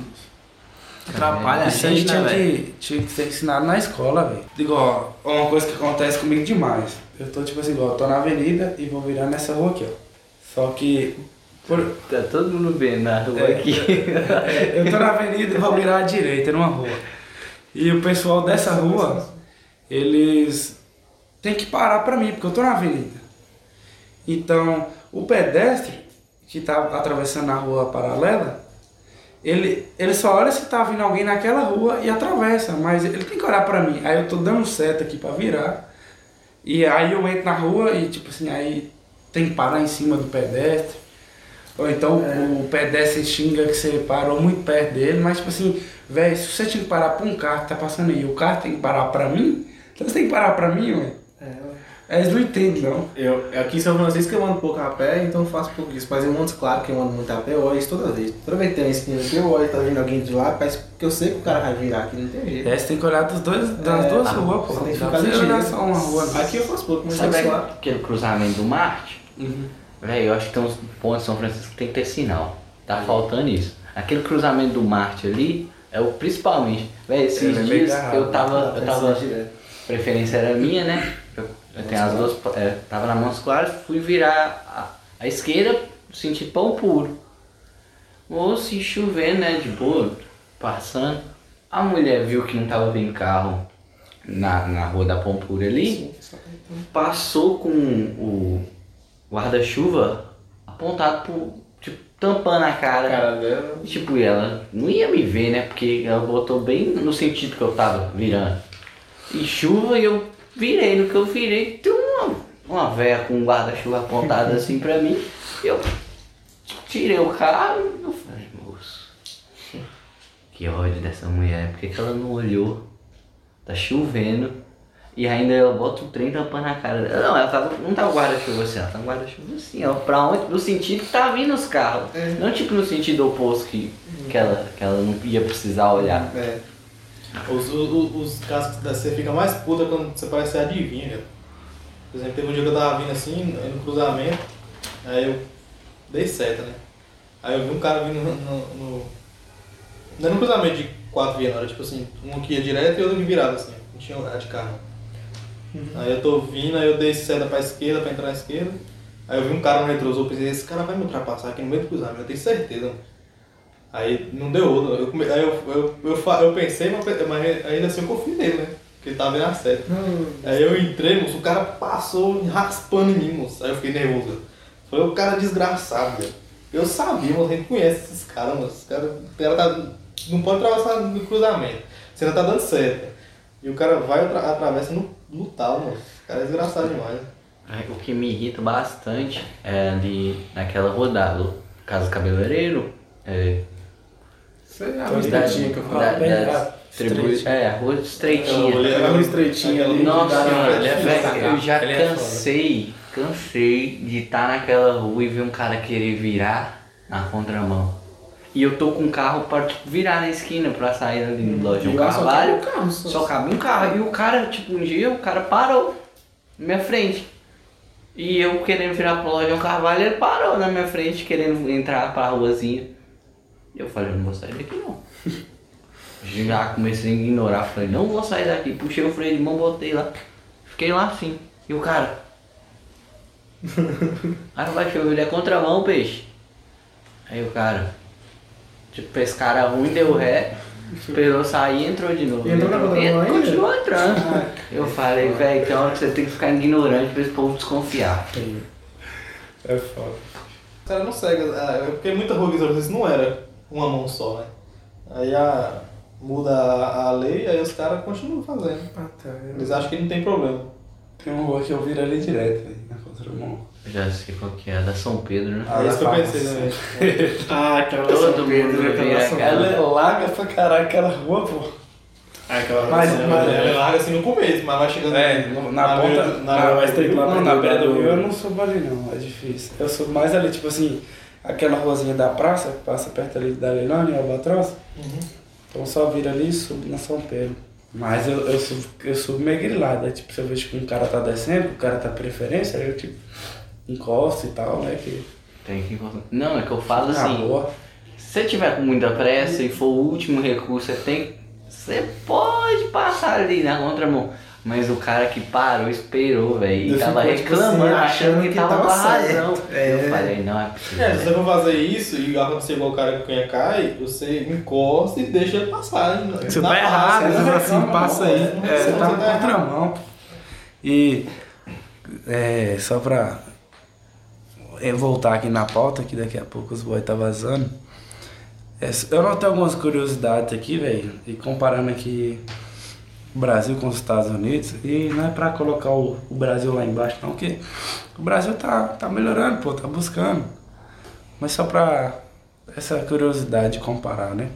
Atrapalha a Isso aí gente, tinha né, velho? que, tinha que ser ensinado na escola, velho. Igual, ó, uma coisa que acontece comigo demais. Eu tô tipo assim, igual, eu tô na avenida e vou virar nessa rua aqui, ó. Só que. Por, Tá todo mundo vendo na rua É. aqui. [LAUGHS] eu tô na avenida e vou virar à direita numa rua. E o pessoal dessa rua, eles têm que parar pra mim, porque eu tô na avenida. Então, o pedestre que tá atravessando a rua paralela, ele, ele só olha se tá vindo alguém naquela rua e atravessa, mas ele tem que olhar pra mim. Aí eu tô dando seta aqui pra virar. E aí eu entro na rua e tipo assim, aí tem que parar em cima do pedestre. Ou então o pedestre xinga que você parou muito perto dele, mas tipo assim, velho, se você tinha que parar pra um carro que tá passando aí, o carro tem que parar pra mim, então você tem que parar pra mim, ué. Eles não entendem, não. Eu, aqui em São Francisco eu ando pouco a pé, então eu faço pouco isso. Mas em Montes Claro, que eu ando muito a pé, eu olho isso toda vez. Toda vez que tem uma esquina aqui, eu olho, tá vindo alguém de lá, parece que eu sei que o cara vai virar aqui, não tem jeito. É, você tem que olhar dos dois, das É, duas ruas, pô. você tem que ficar ligeiro. só uma rua, não. Aqui eu faço pouco, mas Sabe Claro. aquele cruzamento do Marte? Uhum. Velho, eu acho que tem uns pontos em São Francisco que tem que ter sinal. Tá faltando isso. Aquele cruzamento do Marte ali é o principalmente. Velho, esses é meio dias agarrado, eu tava. Eu tava. Preferência era minha, né? Tenho as duas. É, tava na Montes Claros, fui virar a, a esquerda, senti pão puro. Ou se chovendo, né? De boa, passando. A mulher viu que não tava vindo carro na, na rua da Pão Puro ali passou com o guarda-chuva apontado pro. Tipo, tampando a cara. cara dela. E, tipo, ela não ia me ver, né? Porque ela botou bem no sentido que eu tava virando. E chuva e eu virei. No que eu virei, tem uma, uma véia com um guarda-chuva apontado assim pra mim. Eu tirei o carro e eu falei, moço, que ódio dessa mulher. Por que, que ela não olhou? Tá chovendo. E ainda eu boto o trem tampando a cara dela. Não, ela não tá o guarda-chuva assim, ela tá o guarda-chuva assim, ó. Pra onde? No sentido que tá vindo os carros. Não tipo no sentido oposto que, que, ela, que ela não ia precisar olhar. É. Os, os, os casos que você fica mais puta quando você parece ser adivinha, cara. Por exemplo, teve um dia que eu tava vindo assim, no cruzamento, aí eu dei seta, né? Aí eu vi um cara vindo no. no, no não era no cruzamento de quatro vias, era tipo assim, um que ia direto e outro que virava assim, não tinha lugar de carro. Aí eu tô vindo, aí eu dei seta pra esquerda, pra entrar na esquerda. Aí eu vi um cara no retrosor, eu pensei, esse cara vai me ultrapassar aqui no meio do cruzamento, eu tenho certeza. mano. Aí não deu outra. Eu, come- aí eu, eu, eu, eu pensei, mas, mas ainda assim eu confio nele, né? Porque ele tava vendo a seta. Aí eu entrei, moço, o cara passou raspando em mim, moço. Aí eu fiquei nervoso. Foi o cara desgraçado, velho. Eu sabia, moço, a gente conhece esses caras, moço. Os caras, o cara tá, não pode atravessar no cruzamento. Você não tá dando certo. E o cara vai e atra- atravessa no, no tal, moço. O cara é desgraçado demais. Aí, O que me irrita bastante é ali naquela rodada, Casa Cabeleireiro, é, Aí é a Então, estatinha que eu da-. Ó, bem, das- Distribui- É, a rua estreitinha. Aquela rua estreitinha ali. Nossa, Ele mano, é velho, eu já é cansei, cansei de estar naquela rua e ver um cara querer virar na contramão. E eu tô com um carro pra tipo, virar na esquina pra sair ali no loja. Um só carvalho, cabe um carro, só. só cabe um carro. E o cara, tipo, um dia o cara parou na minha frente. E eu querendo virar pro loja um carvalho, ele parou na minha frente, querendo entrar pra ruazinha. Eu falei, eu não vou sair daqui não. Já comecei a ignorar, falei, não vou sair daqui. Puxei o freio de mão, botei lá. Fiquei lá assim. E o cara. Aí vai chover, ele é contramão, peixe. Aí o cara. Tipo, esse cara ruim deu ré, esperou sair e entrou de novo. E entrou na contramão E? Continuou entrando. Eu falei, velho, hora que você tem que ficar ignorante pra esse povo desconfiar. É foda. O cara não segue, é, porque muita rua às não era uma mão só, né? Aí a, muda a, a lei, aí os caras continuam fazendo. Ah, tá. Eles acham que não tem problema. Tem uma rua que eu viro ali direto, velho, na contramão. Eu Já sei qual que é, da São Pedro, né? Ah, é isso que eu pensei também. [LAUGHS] Ah, aquela Todo São Pedro, mundo aquela São aquela- Ela é larga pra caralho aquela rua, pô. Ah, aquela Mas- São mas- Pedro. Ela é larga assim no começo, mas vai chegando É, no- na, ponta. na, na, mais estreito lá não, pra na do beira do lado- rio eu não subo ali não, é difícil. Eu subo mais ali, tipo assim, aquela ruazinha da praça, que passa perto ali da Leilani, Albatroz. Uhum. Então só vira ali e subo na São Pedro. Mas eu, eu, subo, eu subo meio grilado, é tipo, se eu vejo que um cara tá descendo, que o cara tá preferência, aí eu tipo, encosto e tal, né? Que Tem que encostar. Não, é que eu falo na assim. boa. Se você tiver com muita pressa e for o último recurso, você tem. Você pode passar ali na contramão. Mas o cara que parou, esperou, velho. E tava tipo reclamando, assim, achando que, que tava com a razão. É. Eu falei, não é possível. É, se você for fazer isso e acontecer igual o cara que cunha cai, você encosta e deixa ele passar. Você tá errado, você né? não Assim, passa não, aí. é, É, não, Você tá na contramão. E é, só pra é, voltar aqui na pauta, que daqui a pouco os boys tá vazando. É, eu notei algumas curiosidades aqui, velho, e comparando aqui Brasil com os Estados Unidos, e não é pra colocar o, o Brasil lá embaixo, não, porque o Brasil tá, tá melhorando, pô, tá buscando. Mas só pra essa curiosidade de comparar, né?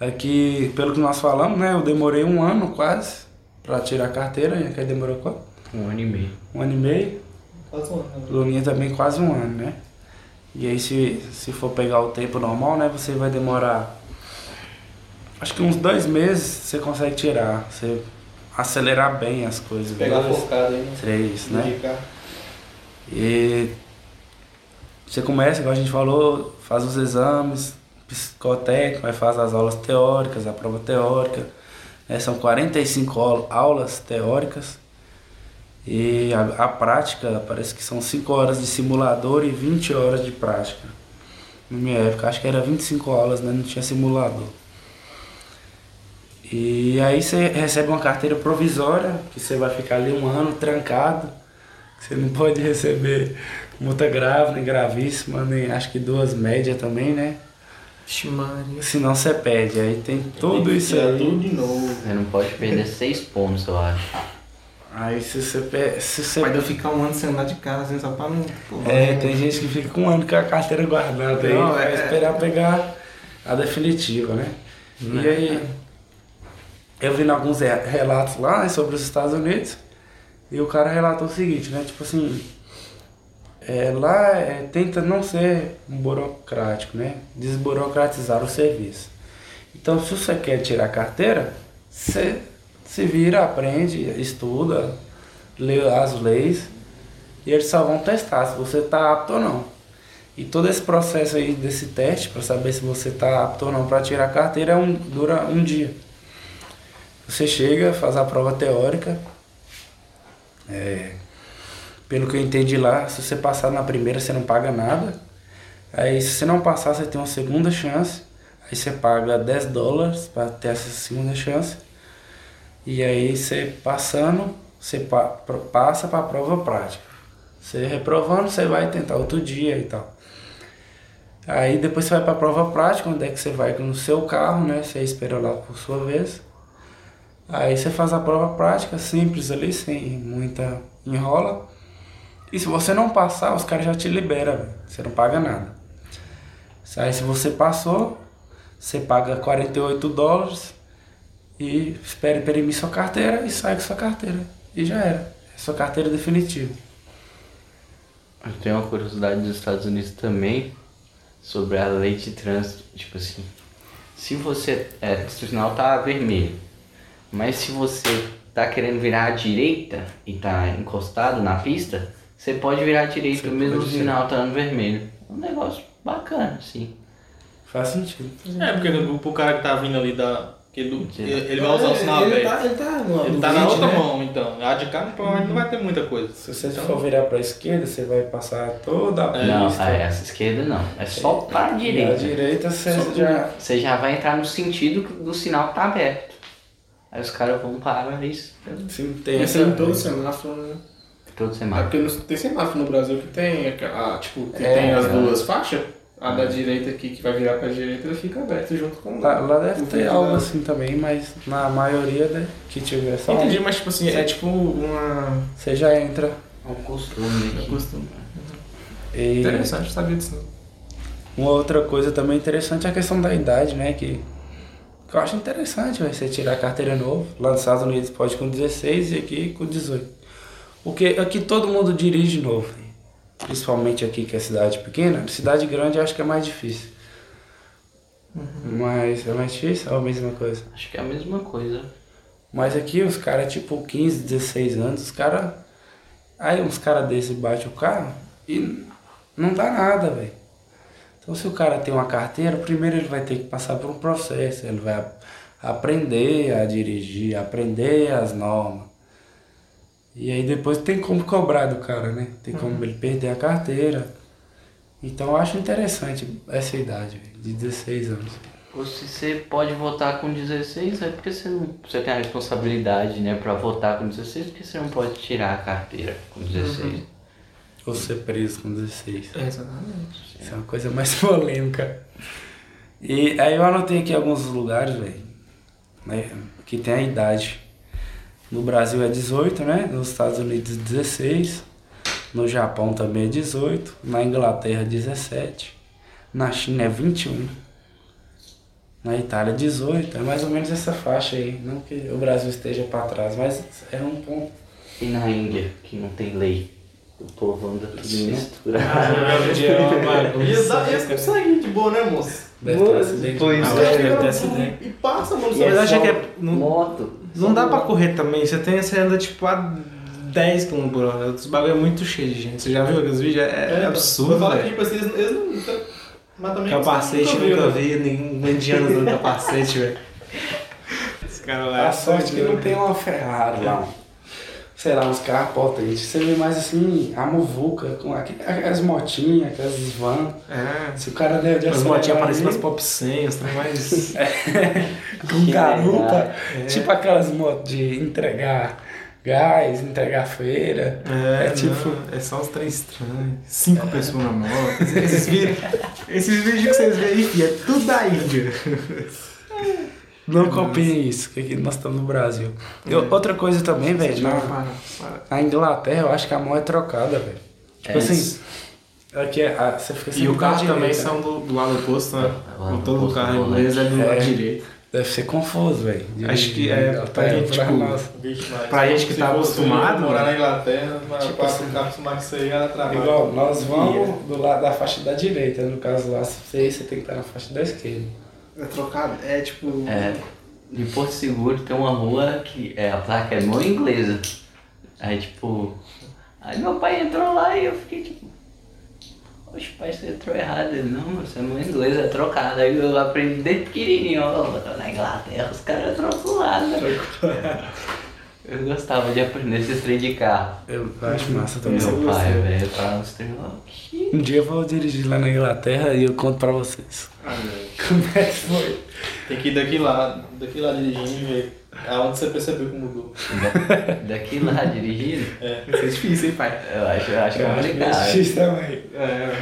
Aqui, pelo que nós falamos, né, eu demorei um ano quase pra tirar a carteira, e aqui demorou quanto? Um ano e meio. Um ano e meio. Faz um ano. Luninha também quase um ano, né? E aí se, se for pegar o tempo normal, né, você vai demorar acho que uns dois meses você consegue tirar. Você acelerar bem as coisas. Pegar dois, focada aí, né? três, né? Indicar. E você começa, igual a gente falou, faz os exames psicotécnicos, aí faz as aulas teóricas, a prova teórica. né? São 45 au- aulas teóricas. E a, a prática parece que são 5 horas de simulador e 20 horas de prática. Na minha época, acho que era 25 aulas, né? Não tinha simulador. E aí você recebe uma carteira provisória, que você vai ficar ali um ano trancado. Você não [LAUGHS] pode receber multa grave, nem gravíssima, nem acho que duas médias também, né? Vixe, Maria. Senão você perde. Aí tem tudo Tem isso aí. tudo de novo. Você não pode perder [LAUGHS] seis pontos, eu acho. Aí se você pe- se você Mas eu ficar um ano sem andar de casa, assim, só pra não. É, tem gente que fica um ano com a carteira guardada aí, Não, vai é- esperar pegar a definitiva, né? E aí, eu vi alguns re- relatos lá né, sobre os Estados Unidos, e o cara relatou o seguinte, né? Tipo assim, é, lá é, tenta não ser burocrático, né? Desburocratizar o serviço. Então, se você quer tirar a carteira, você se vira, aprende, estuda, lê as leis, e eles só vão testar se você está apto ou não. E todo esse processo aí desse teste, para saber se você está apto ou não para tirar a carteira, é um, dura um dia. Você chega, faz a prova teórica. é, pelo que eu entendi lá, se você passar na primeira, você não paga nada. Aí, se você não passar, você tem uma segunda chance. Aí você paga 10 dólares para ter essa segunda chance. E aí, você passando, você pa- passa para a prova prática. Você reprovando, você vai tentar outro dia e tal. Aí depois você vai para a prova prática, onde é que você vai no seu carro, né? Você espera lá por sua vez. Aí você faz a prova prática, simples ali, sem muita enrola. E se você não passar, os caras já te liberam, você não paga nada. Aí se você passou, Você paga 48 dólares e espera imprimir sua carteira e sai com sua carteira. E já era. É sua carteira definitiva. Eu tenho uma curiosidade dos Estados Unidos também sobre a lei de trânsito. Tipo assim, se você. É, o sinal tá vermelho, mas se você tá querendo virar à direita e tá encostado na pista, você pode virar à direita Você mesmo o sinal tá no vermelho. É um negócio bacana, assim. Faz sentido. É, porque pro cara que tá vindo ali da. Que ele, ele vai usar o sinal ele aberto. tá, ele tá, no, Ele tá na 20, outra né? mão, então. A de cá provavelmente não vai ter muita coisa. Se você Então- for virar pra esquerda, você vai passar toda a não, pista. a essa esquerda não. É só pra a direita. direita você já. Você já vai entrar no sentido do sinal que tá aberto. Aí os caras vão parar isso. Sim, tem essa. em todo semáforo, né? Todo É semana. porque não- tem semáforo no Brasil que tem, aquela- tipo, que É, tem as é. duas faixas. A da direita aqui, que vai virar pra direita, ele fica aberto junto com o Lá, lá deve o ter algo da- assim também, mas na maioria né, que tiver só. Entendi, mas tipo assim, é tipo uma... Você já entra. É um costume É aqui. costume. E Interessante, sabia disso não. uma outra coisa também interessante é a questão da idade, né? Que eu acho interessante véio, você tirar a carteira novo. Lá nos Estados Unidos pode com 16 e aqui com 18. Porque aqui todo mundo dirige novo. Principalmente aqui que é cidade pequena. Cidade grande eu acho que é mais difícil. Mas é mais difícil ou a mesma coisa? Acho que é a mesma coisa. Mas aqui os caras, tipo, 15, 16 anos, os caras. Aí uns caras desses batem o carro e não dá nada, velho. Então se o cara tem uma carteira, primeiro ele vai ter que passar por um processo, ele vai ap- aprender a dirigir, aprender as normas. E aí depois tem como cobrar do cara, né? Tem como ele perder a carteira. Então eu acho interessante essa idade, de 16 anos. Ou se você pode votar com 16, é porque você, não, você tem a responsabilidade, né, pra votar com 16, porque você não pode tirar a carteira com 16. Ou ser preso com 16. Exatamente. Isso é uma coisa mais [LAUGHS] polêmica. E aí eu anotei aqui alguns lugares, velho, né, que tem a idade. No Brasil é 18, né? Nos Estados Unidos 16. No Japão também é 18. Na Inglaterra 17. Na China é 21. Na Itália 18. É mais ou menos essa faixa aí. Não que o Brasil esteja para trás, mas é um ponto. E na Índia, que não tem lei, o povo anda tudo misturado. [LAUGHS] E e eles conseguem de boa, né, moço? Pois é. no acidente. fundo E passa, mano. Verdade é que é, não, Moto. não dá pra correr também. Você, tem, você anda tipo a 10 km por hora. Os bagulho é muito cheio de gente. Você já viu aqueles vídeos? É, é absurdo, Eu falo que, tipo assim, eles, eles não. Mas também. Capacete, nunca né? vi nenhum indiano usando capacete, velho. Esse cara lá é A sorte que não tem uma Ferrari lá. Sei lá, uns carros potentes. Você vê mais assim, a muvuca, com aqu- aquelas motinhas, aquelas van. É. Se o cara der de As motinhas parecendo ali, as pop senhas, tem mais. [LAUGHS] com garupa. É. Tipo aquelas motos de entregar gás, entregar feira. É, É tipo- tipo. é só os três estranhos. Cinco pessoas na moto. Esses vídeos, esses vídeos que vocês veem aí, filho, é tudo da Índia. [LAUGHS] Não copiem isso, que aqui nós estamos no Brasil. E outra coisa também, velho, Para, na, para, para. na Inglaterra eu acho que a mão é trocada, velho. Tipo É. assim, aqui é, a- você fica E o carro com a também direita. são do, do lado oposto, né? É, o Todo oposto carro volante. inglês é do lado É. direito. Deve ser confuso, velho. Acho que é, pra gente, pra tipo, mas Pra gente que tá acostumado, Morar né? na Inglaterra, Tipo pra assim. ficar acostumado com isso aí era trabalho. Igual, nós vamos do lado da faixa da direita. No caso lá, se você, você tem que estar na faixa da esquerda. É trocado, é tipo... É, em Porto Seguro tem uma rua que é, a placa é mão inglesa. Aí tipo. Aí meu pai entrou lá e eu fiquei tipo. Oxe, pai, você entrou errado. Ele, não, você é mão inglesa, é trocada. Aí eu aprendi desde pequenininho, ó, na Inglaterra, os caras trocam lá, né? [LAUGHS] Eu gostava de aprender esses trem de carro. Eu acho massa também. Meu pai, velho, tava nos trem lá. "Que Um dia eu vou dirigir lá na Inglaterra e eu conto pra vocês. Ah. Como é que foi? Tem que ir daqui lá, daqui lá dirigindo e ver aonde você percebeu que mudou. da- Daqui lá dirigindo, Vai ser difícil, hein, pai? eu acho, eu acho Eu acho que é complicado. difícil também. É,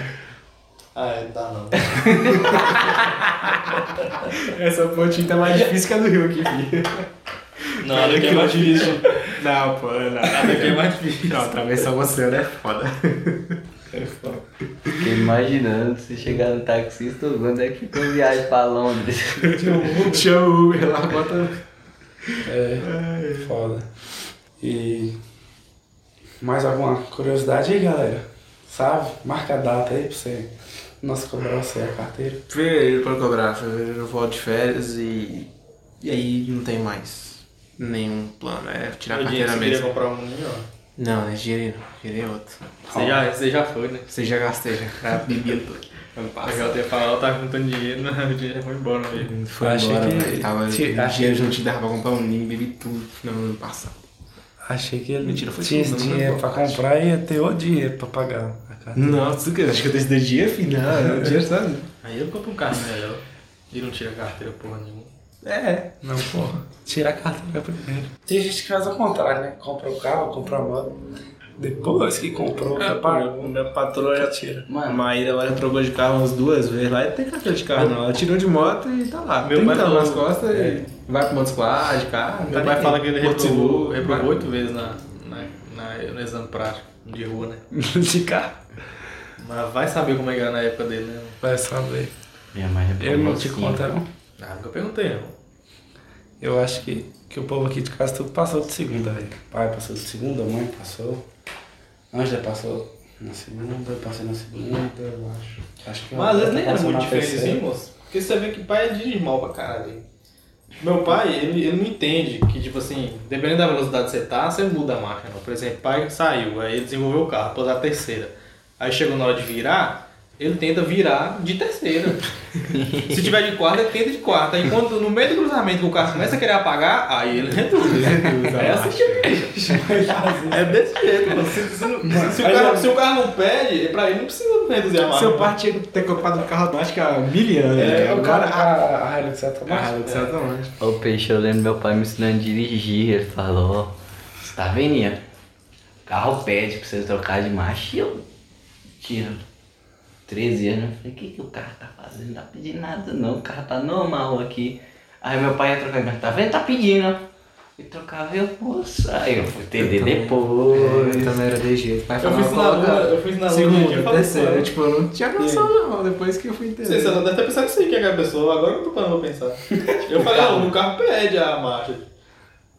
Ah, é, tá não. [LAUGHS] essa pontinha tá mais difícil que a do Rio aqui, filho. Não, daqui é mais difícil. Não, pô, não. Daqui é mais difícil. Não, atravessar você, né? Foda. É foda. O que imaginando você chegar no taxista, quando é que uma viagem pra Londres? Chama o Uber lá, bota. É, foda. E mais alguma curiosidade aí, galera? Sabe? Marca a data aí pra você. Nossa, cobrar você a carteira. Fevereiro pra cobrar, fevereiro eu volto de férias e. E aí não tem mais nenhum plano. É tirar a O dinheiro carteira que você queria mesmo. comprar um ninho, ó. Não, não é dinheiro, dinheiro é outro. Você já, você já foi, né? Você já gastei, já. Já bebi tudo. Ano Eu já ter falado, eu tava juntando dinheiro, não, [LAUGHS] o dinheiro já foi embora mesmo. Foi Achei embora, que- velho. Tava, o achei dinheiro que- não te dava pra comprar um ninho, bebi tudo no ano passado. Achei que ele Mentira, foi tinha tudo, esse dinheiro pra comprar e ia ter outro dinheiro pra pagar a carteira. Não, tu que acho que eu decidi dinheiro, filho. Não, o dinheiro sabe. Aí eu compro um carro melhor e não tira carteira porra nenhuma. É. Não, porra. Tirar a carteira primeiro. Tem gente que faz ao contrário, né? Compra o carro, compra a moto. Depois que comprou, É, pagar. minha patroa já tira. Mano. A Maíra ela já trocou de carro umas duas vezes lá e não tem carteira de carro não. Ela tirou de moto e tá lá. Meu Meu pai nas costas e vai pro motociclado, de carro. Meu pai fala que ele reprovou, reprovou oito vezes na, na, na- no exame prático de rua, né? [LAUGHS] de carro. Mas vai saber como é que era na época dele, né? Vai saber. Minha mãe Eu não te reprovou conto, não. Ah, nunca perguntei, não. Eu acho que, que o povo aqui de casa tudo passou de segunda, velho. Pai passou de segunda, mãe passou. Angela passou na segunda, eu passei na segunda, eu acho. Acho que Mas às vezes nem era passei muito diferente assim, moço. Porque você vê que pai é dirige mal pra caralho. Meu pai, ele, ele não entende que, tipo assim, dependendo da velocidade que você tá, você muda a marcha, não. Por exemplo, pai saiu, aí ele desenvolveu o carro, pôs a terceira. Aí chegou na hora de virar, ele tenta virar de terceira. [LAUGHS] Se tiver de quarta, ele tenta de quarta. Aí quando no meio do cruzamento que o carro começa a querer apagar, aí ele reduz. É assim que [LAUGHS] É desse jeito. Se, se, se o carro, se o carro não pede, pra ele não precisa reduzir a marcha. Seu pai tinha que ter comprado um carro automático há mil anos. É, né? o cara, Agora. a, a Hilux é automática. Ah, exatamente. Ô peixe, eu lembro meu pai me ensinando a dirigir. Ele falou, você tá vendo? O carro pede pra você trocar de marcha e eu tinha 13 anos. Eu falei, o que, que o carro tá fazendo? Não tá pedindo nada não, o carro tá normal aqui. Aí meu pai ia trocar de marcha, tá vendo? Tá pedindo. E trocava eu, moça. Aí eu fui entender depois. Eu também era desse jeito. Pai Eu fiz na lua, eu fiz na lua. eu Segunda, falei, terceira. pô, Tipo, eu não tinha noção não. Depois que eu fui entender. sei, você não deve ter pensado isso aí que é a pessoa, agora eu tô parando pra pensar. [LAUGHS] Eu falei, não, o carro pede a marcha.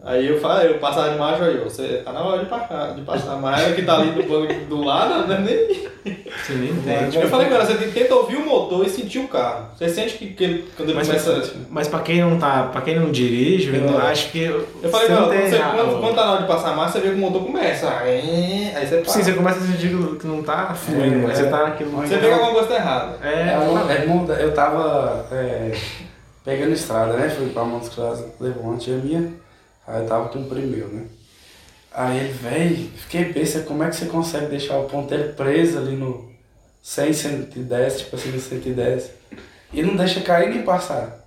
Aí eu falei, eu passava de marcha aí, você tá na hora de passar, de passar a marcha que tá ali do banco do lado, não é nem. Você nem entende. Eu falei, cara, você tenta ouvir o motor e sentir o carro. Você sente que, que ele, quando ele Mas, começa. mas pra quem não tá, pra quem não dirige, eu não acho que. Eu falei, cara, você, a- quando, quando tá na hora de passar a marcha, você vê que o motor começa. Aí aí você para. Sim, você começa a sentir que não tá fluindo, mas É, você tá naquilo. Você vê que alguma coisa tá errada. É, É, é, muda- eu tava é, pegando estrada, né? Fui pra Montes Claros, levou uma tia minha, aí eu tava com primo meu, né? Aí ele, véi, fiquei besta, como é que você consegue deixar o ponteiro preso ali no 100, 110, tipo assim, no 110, e não deixa cair nem passar?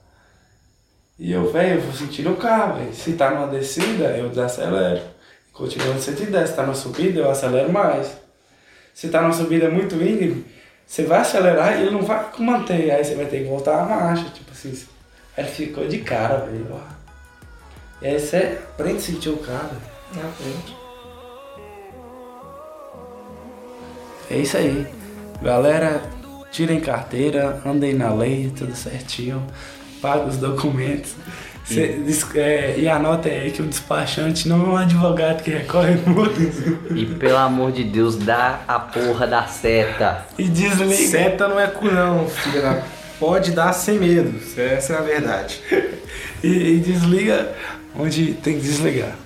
E eu, velho, eu vou sentir o carro, velho. Se tá numa descida, eu desacelero. Continuo no 110. Se tá na subida, eu acelero mais. Se tá numa subida muito íngreme, você vai acelerar e ele não vai manter. Aí você vai ter que voltar a marcha, tipo assim. Aí ele ficou de cara, velho. E aí você aprende a sentir o carro. É isso aí. Galera, tirem carteira, andem na lei, tudo certinho. Paga os documentos. Cê é, e anotem aí que o despachante não é um advogado que recorre multas. E pelo amor de Deus, dá a porra da seta. E desliga. Seta não é cu não, filha da... Pode dar sem medo, essa é a verdade. [LAUGHS] E, e desliga onde tem que desligar.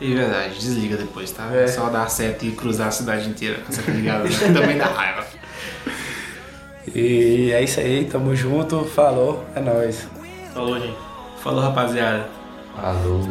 E verdade, desliga depois, tá? É. Só dar seta e cruzar a cidade inteira com essa ligada [LAUGHS] também dá raiva. E é isso aí, tamo junto, falou, é nóis. Falou, gente. Falou, rapaziada. Falou.